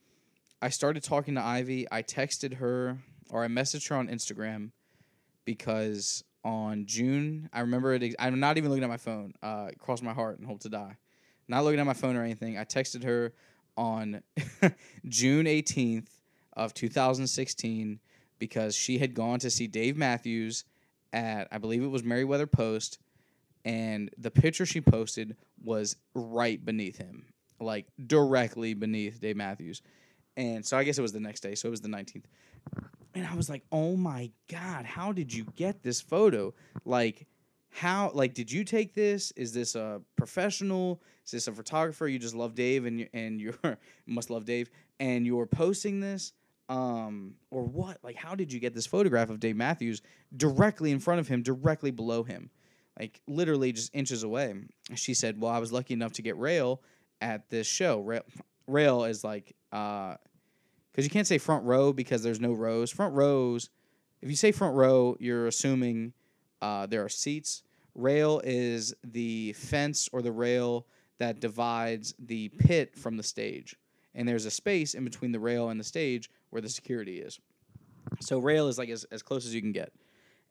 I started talking to Ivy. I texted her or I messaged her on Instagram because on June, I remember it. I'm not even looking at my phone. Uh, cross my heart and hope to die. Not looking at my phone or anything. I texted her on June 18th of 2016 because she had gone to see Dave Matthews at I believe it was Merriweather Post and the picture she posted was right beneath him, like directly beneath Dave Matthews. And so I guess it was the next day, so it was the 19th. And I was like, "Oh my god, how did you get this photo? Like how like did you take this? Is this a professional? Is this a photographer? You just love Dave and you and you're must love Dave and you're posting this?" Um, or what? Like, how did you get this photograph of Dave Matthews directly in front of him, directly below him? Like literally just inches away. She said, "Well, I was lucky enough to get rail at this show. Rail, rail is like uh, because you can't say front row because there's no rows. Front rows, if you say front row, you're assuming uh, there are seats. Rail is the fence or the rail that divides the pit from the stage, and there's a space in between the rail and the stage where the security is. So rail is like as, as close as you can get.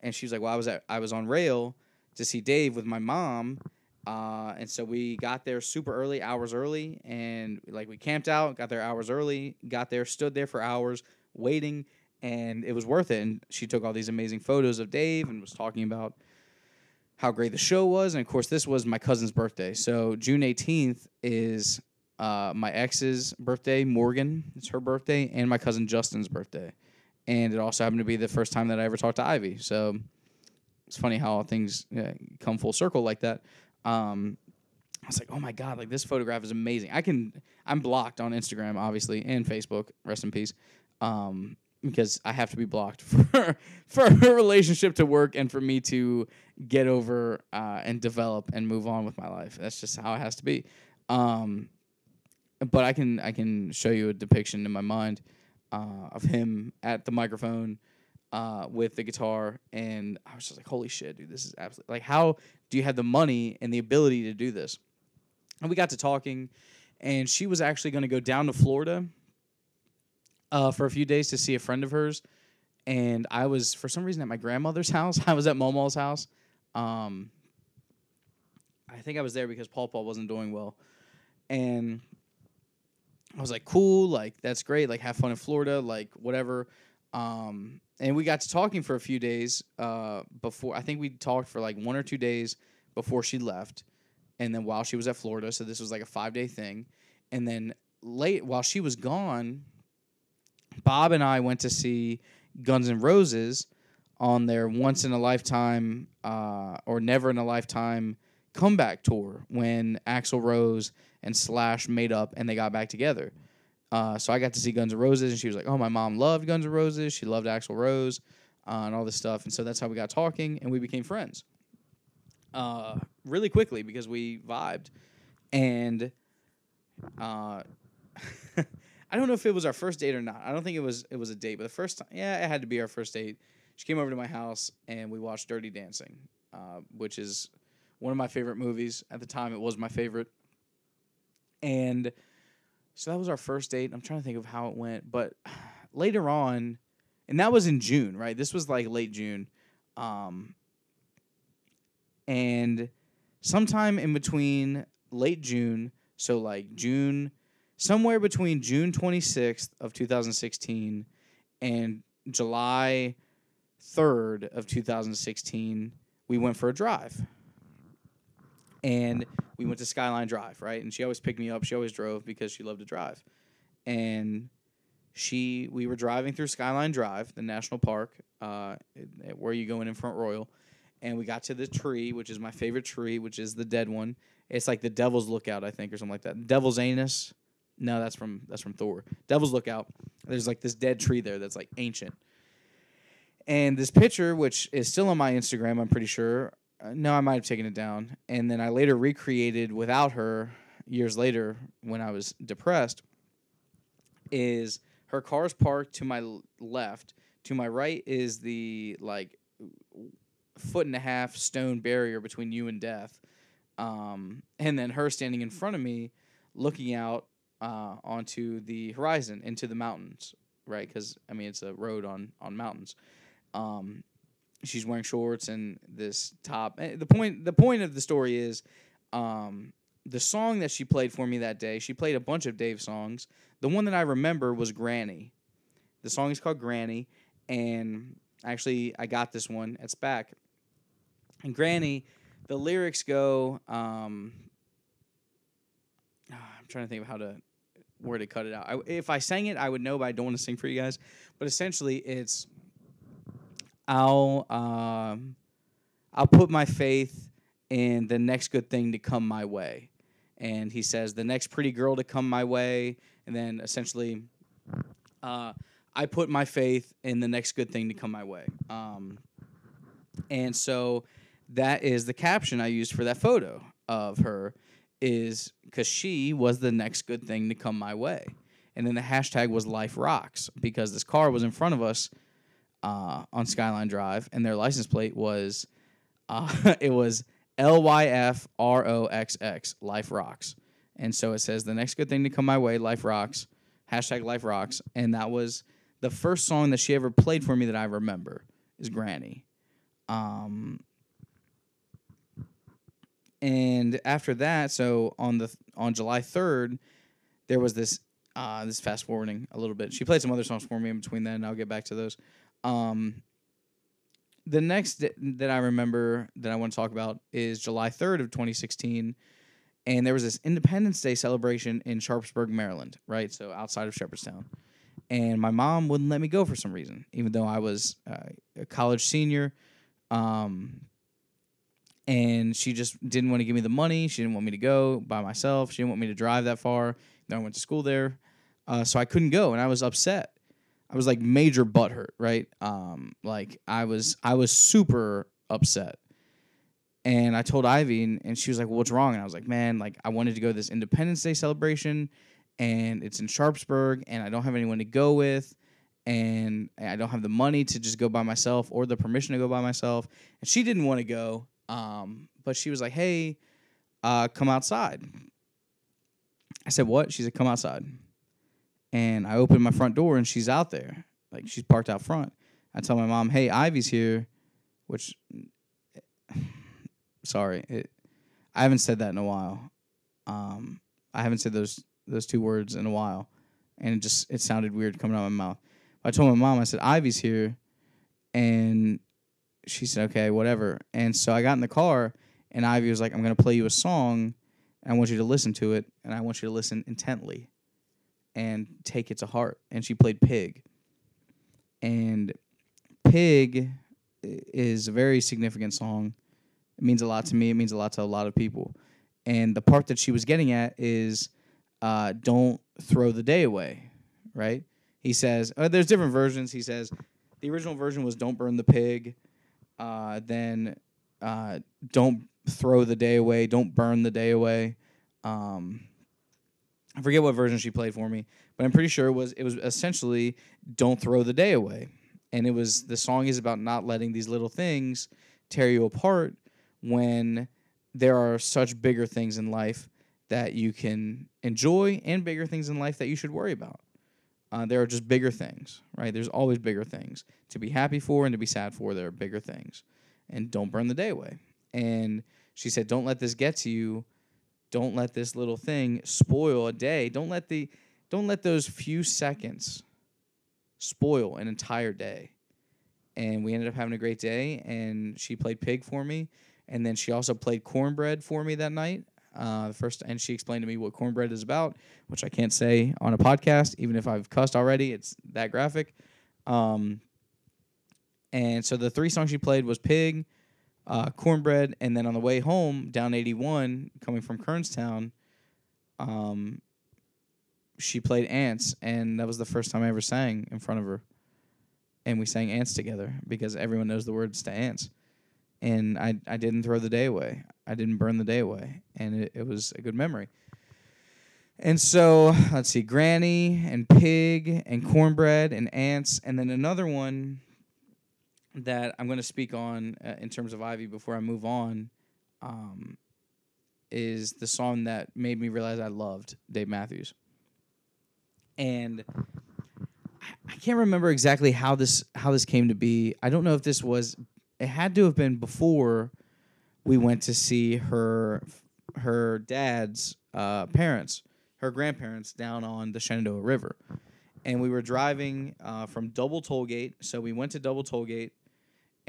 And she was like, "Well, I was at I was on rail." To see Dave with my mom. Uh, and so we got there super early, hours early, and like we camped out, got there hours early, got there, stood there for hours waiting, and it was worth it. And she took all these amazing photos of Dave and was talking about how great the show was. And of course, this was my cousin's birthday. So June 18th is uh, my ex's birthday, Morgan. It's her birthday, and my cousin Justin's birthday. And it also happened to be the first time that I ever talked to Ivy. So it's funny how things come full circle like that. Um, I was like, oh my god, like this photograph is amazing. I can, I'm blocked on Instagram, obviously, and Facebook. Rest in peace. Um, because I have to be blocked for for a relationship to work and for me to get over uh, and develop and move on with my life. That's just how it has to be. Um, but I can I can show you a depiction in my mind uh, of him at the microphone uh, with the guitar, and I was just like, "Holy shit, dude! This is absolutely like how do you have the money and the ability to do this?" And we got to talking, and she was actually going to go down to Florida uh, for a few days to see a friend of hers, and I was for some reason at my grandmother's house. I was at Momo's house. Um, I think I was there because Paul Paul wasn't doing well, and I was like, "Cool, like that's great. Like have fun in Florida, like whatever." Um, and we got to talking for a few days uh, before. I think we talked for like one or two days before she left, and then while she was at Florida. So this was like a five day thing, and then late while she was gone, Bob and I went to see Guns N' Roses on their once in a lifetime uh, or never in a lifetime comeback tour when Axl Rose and Slash made up and they got back together. Uh, so I got to see Guns N' Roses, and she was like, "Oh, my mom loved Guns N' Roses. She loved Axl Rose, uh, and all this stuff." And so that's how we got talking, and we became friends. Uh, really quickly because we vibed, and uh, I don't know if it was our first date or not. I don't think it was. It was a date, but the first time, yeah, it had to be our first date. She came over to my house, and we watched Dirty Dancing, uh, which is one of my favorite movies at the time. It was my favorite, and so that was our first date. I'm trying to think of how it went, but later on, and that was in June, right? This was like late June. Um, and sometime in between late June, so like June, somewhere between June 26th of 2016 and July 3rd of 2016, we went for a drive. And we went to Skyline Drive, right? And she always picked me up. She always drove because she loved to drive. And she, we were driving through Skyline Drive, the national park, uh, where you go in in Front Royal, and we got to the tree, which is my favorite tree, which is the dead one. It's like the Devil's Lookout, I think, or something like that. Devil's Anus. No, that's from that's from Thor. Devil's Lookout. There's like this dead tree there that's like ancient. And this picture, which is still on my Instagram, I'm pretty sure, no, I might have taken it down. And then I later recreated without her years later when I was depressed. Is her car's parked to my left. To my right is the like foot and a half stone barrier between you and death. Um, and then her standing in front of me, looking out uh, onto the horizon, into the mountains, right? Because I mean, it's a road on on mountains. Um, she's wearing shorts and this top. Eh, the point the point of the story is um, the song that she played for me that day. She played a bunch of Dave songs. The one that I remember was Granny. The song is called Granny, and actually I got this one at SPAC. And Granny, the lyrics go. Um, I'm trying to think of how to where to cut it out. I, if I sang it, I would know, but I don't want to sing for you guys. But essentially, it's I'll um, I'll put my faith in the next good thing to come my way. And he says the next pretty girl to come my way, and then essentially, uh, I put my faith in the next good thing to come my way. Um, and so that is the caption I used for that photo of her is because she was the next good thing to come my way. And then the hashtag was life rocks because this car was in front of us uh, on Skyline Drive, and their license plate was uh, it was L Y F R O X X Life Rocks, and so it says the next good thing to come my way, Life Rocks, hashtag Life Rocks, and that was the first song that she ever played for me that I remember is Granny. Um, and after that, so on the on July third, there was this uh, this fast forwarding a little bit. She played some other songs for me in between then. I'll get back to those. Um, the next that I remember that I want to talk about is July 3rd of 2016. And there was this Independence Day celebration in Sharpsburg, Maryland, right? So outside of Shepherdstown. And my mom wouldn't let me go for some reason, even though I was uh, a college senior. Um, and she just didn't want to give me the money. She didn't want me to go by myself. She didn't want me to drive that far. Then I went to school there. Uh, so I couldn't go, and I was upset. I was like major butthurt, right? Um, like I was I was super upset. And I told Ivy and, she was like, well, what's wrong? And I was like, man, like I wanted to go to this Independence Day celebration and it's in Sharpsburg and I don't have anyone to go with and I don't have the money to just go by myself or the permission to go by myself. And she didn't want to go. Um, but she was like, hey, uh, come outside. I said, what? She said, come outside and I open my front door and she's out there. Like she's parked out front. I tell my mom, "Hey, Ivy's here," which sorry, it, I haven't said that in a while. Um, I haven't said those those two words in a while, and it just it sounded weird coming out of my mouth. I told my mom, I said, Ivy's here. And she said, okay, whatever. And so I got in the car, and Ivy was like, I'm to play you a song. And I want you to listen to it, and I want you to listen intently and take it to heart. And she played Pig. And Pig is a very significant song. It means a lot to me, it means a lot to a lot of people. And the part that she was getting at is uh, don't throw the day away, right? He says, uh, there's different versions. He says, the original version was don't burn the pig. Uh, then uh, don't throw the day away. Don't burn the day away. Um, I forget what version she played for me, but I'm pretty sure it was it was essentially don't throw the day away. And it was the song is about not letting these little things tear you apart when there are such bigger things in life that you can enjoy and bigger things in life that you should worry about. Uh, there are just bigger things, right? There's always bigger things to be happy for and to be sad for. There are bigger things, and don't burn the day away. And she said, "Don't let this get to you. Don't let this little thing spoil a day. Don't let the, don't let those few seconds spoil an entire day." And we ended up having a great day. And she played pig for me, and then she also played cornbread for me that night. Uh, first, and she explained to me what cornbread is about, which I can't say on a podcast, even if I've cussed already. It's that graphic. Um, and so the three songs she played was Pig, uh, Cornbread, and then on the way home down 81, coming from Kernstown, um, she played Ants, and that was the first time I ever sang in front of her. And we sang Ants together because everyone knows the words to Ants and I I didn't throw the day away. I didn't burn the day away, and it, it was a good memory. And so let's see, Granny and Pig and Cornbread and Ants, and then another one that I'm going to speak on uh, in terms of Ivy before I move on um, is the song that made me realize I loved Dave Matthews. And I can't remember exactly how this how this came to be. I don't know if this was it had to have been before we went to see her her dad's uh, parents, her grandparents down on the Shenandoah River, and we were driving uh, from Double Tollgate. So we went to Double Tollgate,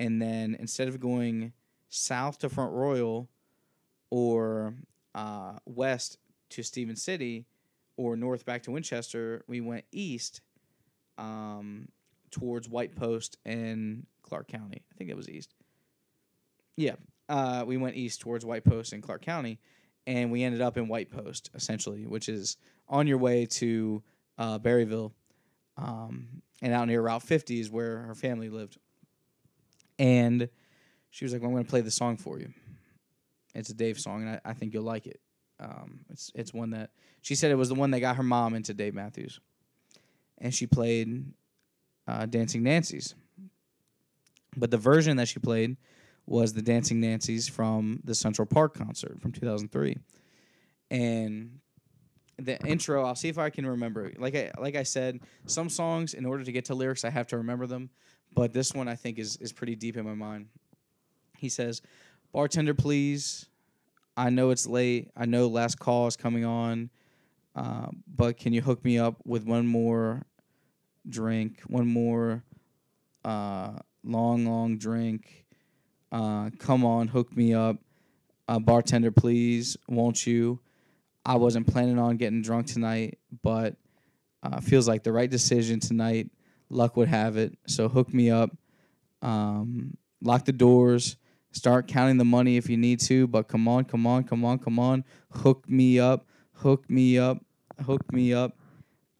and then instead of going south to Front Royal or uh, west to Stephens City or north back to Winchester, we went east um, towards White Post and Clarke County. I think it was east. Yeah, uh, we went east towards White Post in Clarke County, and we ended up in White Post essentially, which is on your way to uh, Berryville, um, and out near Route 50 is where her family lived. And she was like, well, "I'm going to play the song for you. It's a Dave song, and I, I think you'll like it. Um, it's it's one that she said it was the one that got her mom into Dave Matthews, and she played uh, Dancing Nancy's." But the version that she played was the Dancing Nancy's from the Central Park concert from 2003. And the intro, I'll see if I can remember. Like I like I said, some songs in order to get to lyrics I have to remember them, but this one I think is is pretty deep in my mind. He says, "Bartender, please. I know it's late. I know last call is coming on, uh, but can you hook me up with one more drink, one more uh, long, long drink. Uh, come on, hook me up. Uh, bartender, please, won't you? I wasn't planning on getting drunk tonight, but uh, feels like the right decision tonight. Luck would have it. So hook me up. Um, lock the doors. Start counting the money if you need to, but come on, come on, come on, come on. Hook me up. Hook me up. Hook me up.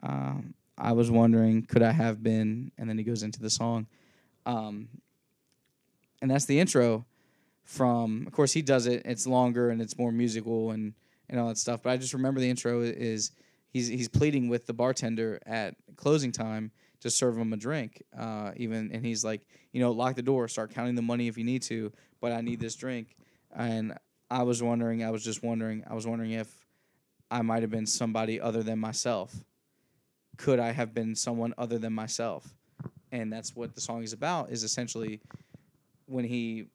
Um, I was wondering, could I have been? And then he goes into the song. Um, and that's the intro from of course he does it it's longer and it's more musical and and all that stuff but i just remember the intro is he's he's pleading with the bartender at closing time to serve him a drink uh, even and he's like you know lock the door start counting the money if you need to but i need this drink. And i was wondering i was just wondering i was wondering if i might have been somebody other than myself. Could i have been someone other than myself? And that's what the song is about is essentially when he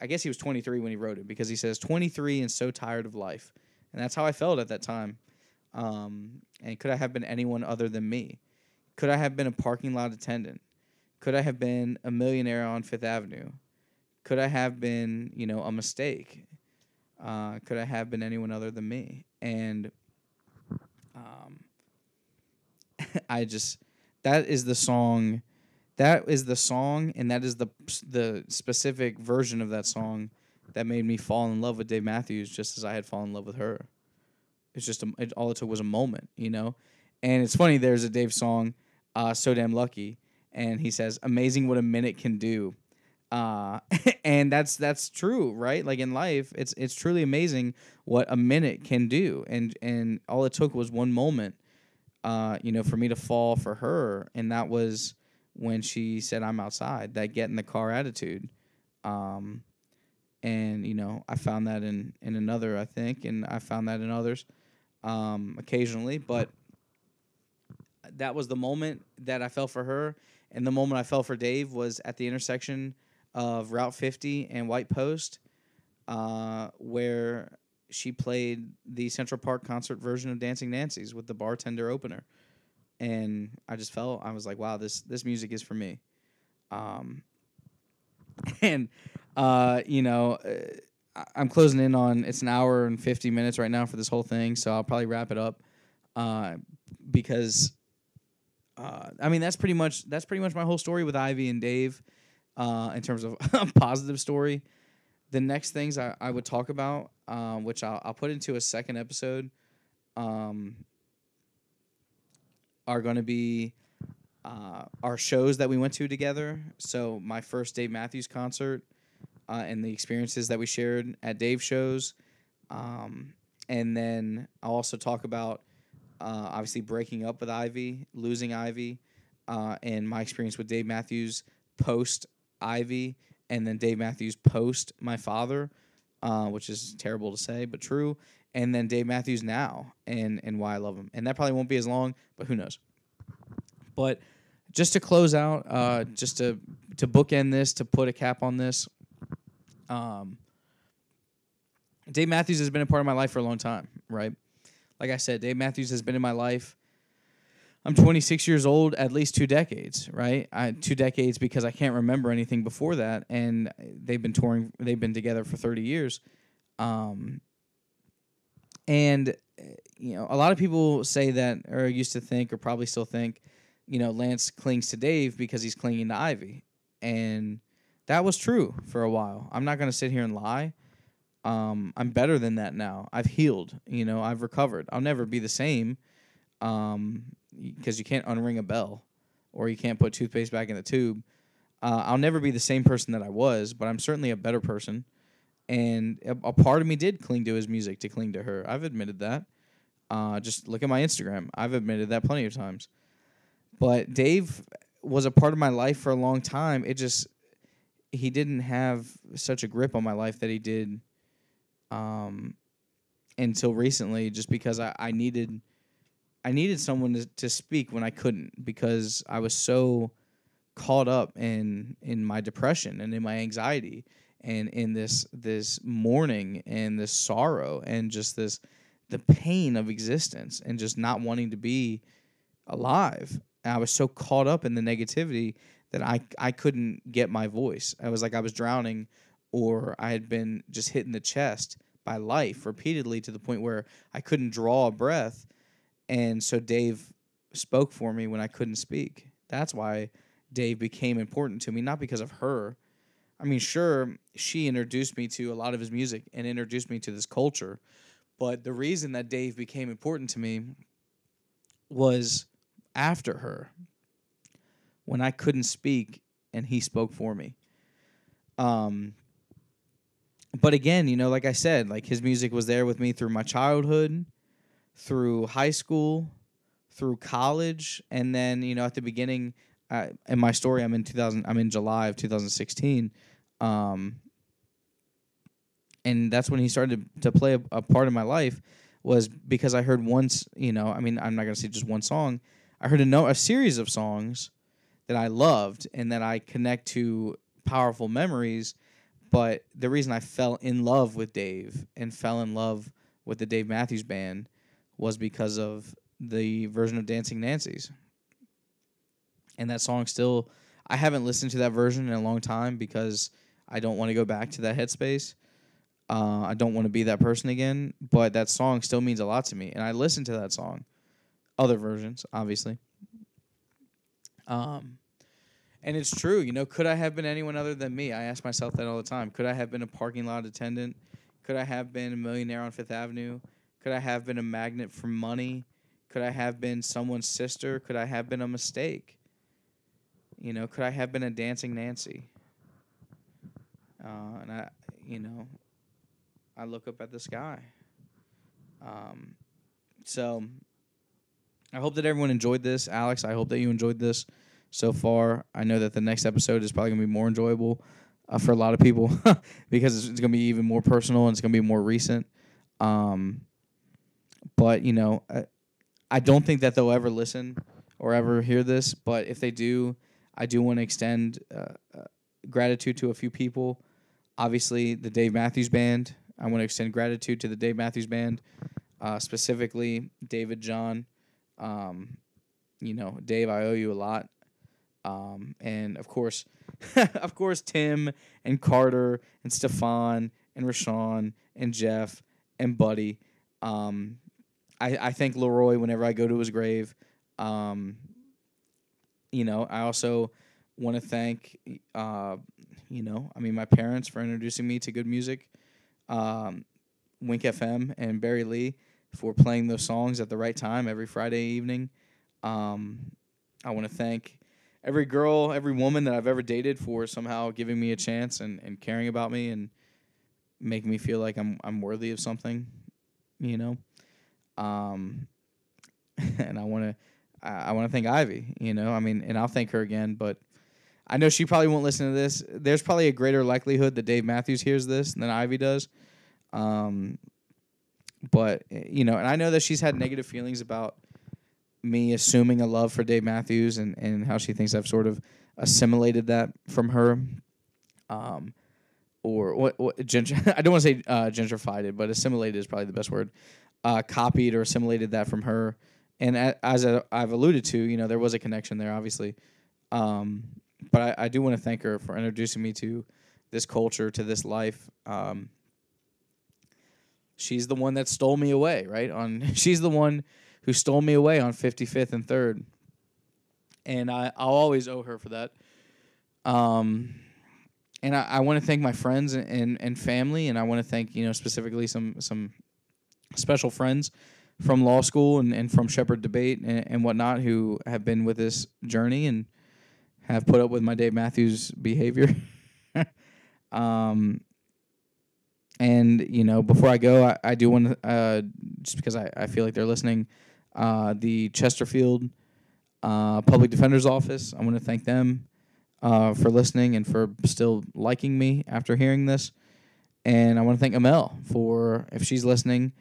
i guess he was 23 when he wrote it because he says 23 and so tired of life. And that's how i felt at that time. Um, and could i have been anyone other than me Could I have been a parking lot attendant? Could I have been a millionaire on Fifth Avenue? Could I have been, you know, a mistake? Uh, could I have been anyone other than me? And um, I just that is the song, that is the song, and that is the the specific version of that song that made me fall in love with Dave Matthews, just as I had fallen in love with her. It's just a, it, all it took was a moment, you know. And it's funny. There's a Dave song, uh, "So Damn Lucky," and he says, "Amazing what a minute can do." uh and that's that's true right? Like in life it's it's truly amazing what a minute can do. And and all it took was one moment uh you know for me to fall for her. And that was when she said i'm outside. That get in the car attitude. Um and you know i found that in in another i think and i found that in others um occasionally. But that was the moment that i fell for her and the moment i fell for dave was at the intersection of Route 50 and White Post, uh, where she played the Central Park concert version of Dancing Nancy's with the bartender opener, and I just felt I was like, wow, this this music is for me, um, and uh, you know. Uh, I'm closing in on it's an hour and 50 minutes right now for this whole thing, so I'll probably wrap it up uh, because uh, I mean that's pretty much that's pretty much my whole story with Ivy and Dave uh, in terms of a positive story. The next things I, I would talk about, um, which I'll, I'll put into a second episode, um, are going to be uh, our shows that we went to together. So my first Dave Matthews concert uh, and the experiences that we shared at Dave shows. Um, and then I'll also talk about uh, obviously breaking up with Ivy, losing Ivy, uh, and my experience with Dave Matthews post Ivy, and then Dave Matthews post my father, uh, which is terrible to say but true, and then Dave Matthews now, and and why I love him, and that probably won't be as long, but who knows. But just to close out, uh, just to to bookend this, to put a cap on this, um, Dave Matthews has been a part of my life for a long time, right? Like I said, Dave Matthews has been in my life I'm 26 years old, at least two decades, right? I, two decades because I can't remember anything before that, and they've been touring. They've been together for 30 years, um, and you know, a lot of people say that, or used to think, or probably still think, you know, Lance clings to Dave because he's clinging to Ivy, and that was true for a while. I'm not going to sit here and lie. Um, I'm better than that now. I've healed. You know, I've recovered. I'll never be the same. Um, because you can't unring a bell or you can't put toothpaste back in the tube. Uh, I'll never be the same person that I was, but I'm certainly a better person. And a, a, part of me did cling to his music to cling to her. I've admitted that. Uh, just look at my Instagram. I've admitted that plenty of times. But Dave was a part of my life for a long time. It just he didn't have such a grip on my life that he did um, until recently, just because I, I needed I needed someone to, to speak when I couldn't because I was so caught up in in my depression and in my anxiety and in this this mourning and this sorrow and just this the pain of existence and just not wanting to be alive. And I was so caught up in the negativity that I I couldn't get my voice. I was like I was drowning or I had been just hit in the chest by life repeatedly to the point where I couldn't draw a breath and so Dave spoke for me when I couldn't speak. That's why Dave became important to me, not because of her. I mean, sure, she introduced me to a lot of his music and introduced me to this culture. But the reason that Dave became important to me was after her, when I couldn't speak and he spoke for me. Um, but again, you know, like I said, like his music was there with me through my childhood through high school, through college, and then you know at the beginning, uh, in my story, I'm in 2000. I'm in July of 2016, um, and that's when he started to play a, a part of my life. Was because I heard once, you know, I mean, I'm not gonna say just one song. I heard a no a series of songs that I loved and that I connect to powerful memories. But the reason I fell in love with Dave and fell in love with the Dave Matthews Band was because of the version of Dancing Nancy's. and that song still I haven't listened to that version in a long time because I don't want to go back to that headspace. Uh, I don't want to be that person again, but that song still means a lot to me, and I listen to that song, other versions, obviously. Um, and it's true, you know. Could I have been anyone other than me? I ask myself that all the time. Could I have been a parking lot attendant? Could I have been a millionaire on Fifth Avenue? Could I have been a magnet for money? Could I have been someone's sister? Could I have been a mistake? You know, could I have been a dancing Nancy? Uh, and I, you know, I look up at the sky. Um, so I hope that everyone enjoyed this. Alex, I hope that you enjoyed this so far. I know that the next episode is probably going to be more enjoyable uh, for a lot of people because it's, it's going to be even more personal and it's going to be more recent. Um, but, you know, I, I don't think that they'll ever listen or ever hear this. But if they do, I do want to extend uh, uh, gratitude to a few people. Obviously, the Dave Matthews Band. I want to extend gratitude to the Dave Matthews Band, uh, specifically David John. Um, you know, Dave, I owe you a lot. Um, and of course, of course, Tim and Carter and Stefan and Rashawn and Jeff and Buddy. Um, I, I thank Leroy whenever I go to his grave. Um, you know, I also want to thank, uh, you know, I mean, my parents for introducing me to good music, um, Wink FM and Barry Lee for playing those songs at the right time every Friday evening. Um, I want to thank every girl, every woman that I've ever dated for somehow giving me a chance and, and caring about me and making me feel like I'm I'm worthy of something, you know. Um, and I want to I, want to thank Ivy. You know, I mean, and I'll thank her again, but. I know she probably won't listen to this. There's probably a greater likelihood that Dave Matthews hears this than Ivy does. Um, but you know, and I know that she's had negative feelings about me assuming a love for Dave Matthews and, and how she thinks I've sort of assimilated that from her. Um, or what, what gentr- I don't want to say uh, gentrified it, but assimilated is probably the best word. Uh, copied or assimilated that from her and as I've alluded to, you know, there was a connection there, obviously. Um, but I, I do want to thank her for introducing me to this culture, to this life. Um, she's the one that stole me away, right? On she's the one who stole me away on 55th and 3rd. And I, I'll always owe her for that. Um, and I, I want to thank my friends and, and, and family, and I want to thank, you know, specifically some some special friends from law school and, and from Shepherd Debate and, and whatnot who have been with this journey and have put up with my Dave Matthews behavior. um, and you know, before I go, I, I do want to uh, just because I, I feel like they're listening. Uh, the Chesterfield uh, Public Defender's Office. I want to thank them uh, for listening and for still liking me after hearing this. And I want to thank Amel for if she's listening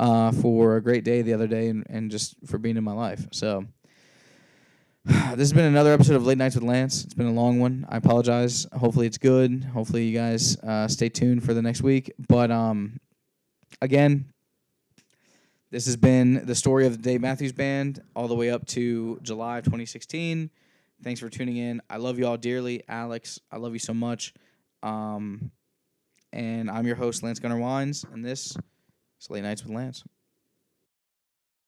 uh, for a great day the other day and, and just for being in my life. So this has been another episode of Late Nights with Lance. It's been a long one. I apologize. Hopefully it's good. Hopefully you guys uh, stay tuned for the next week. But um, again, this has been the story of the Dave Matthews Band all the way up to July of 2016. Thanks for tuning in. I love you all dearly. Alex, I love you so much. Um, and I'm your host, Lance Gunner Wines, and this is late nights with Lance.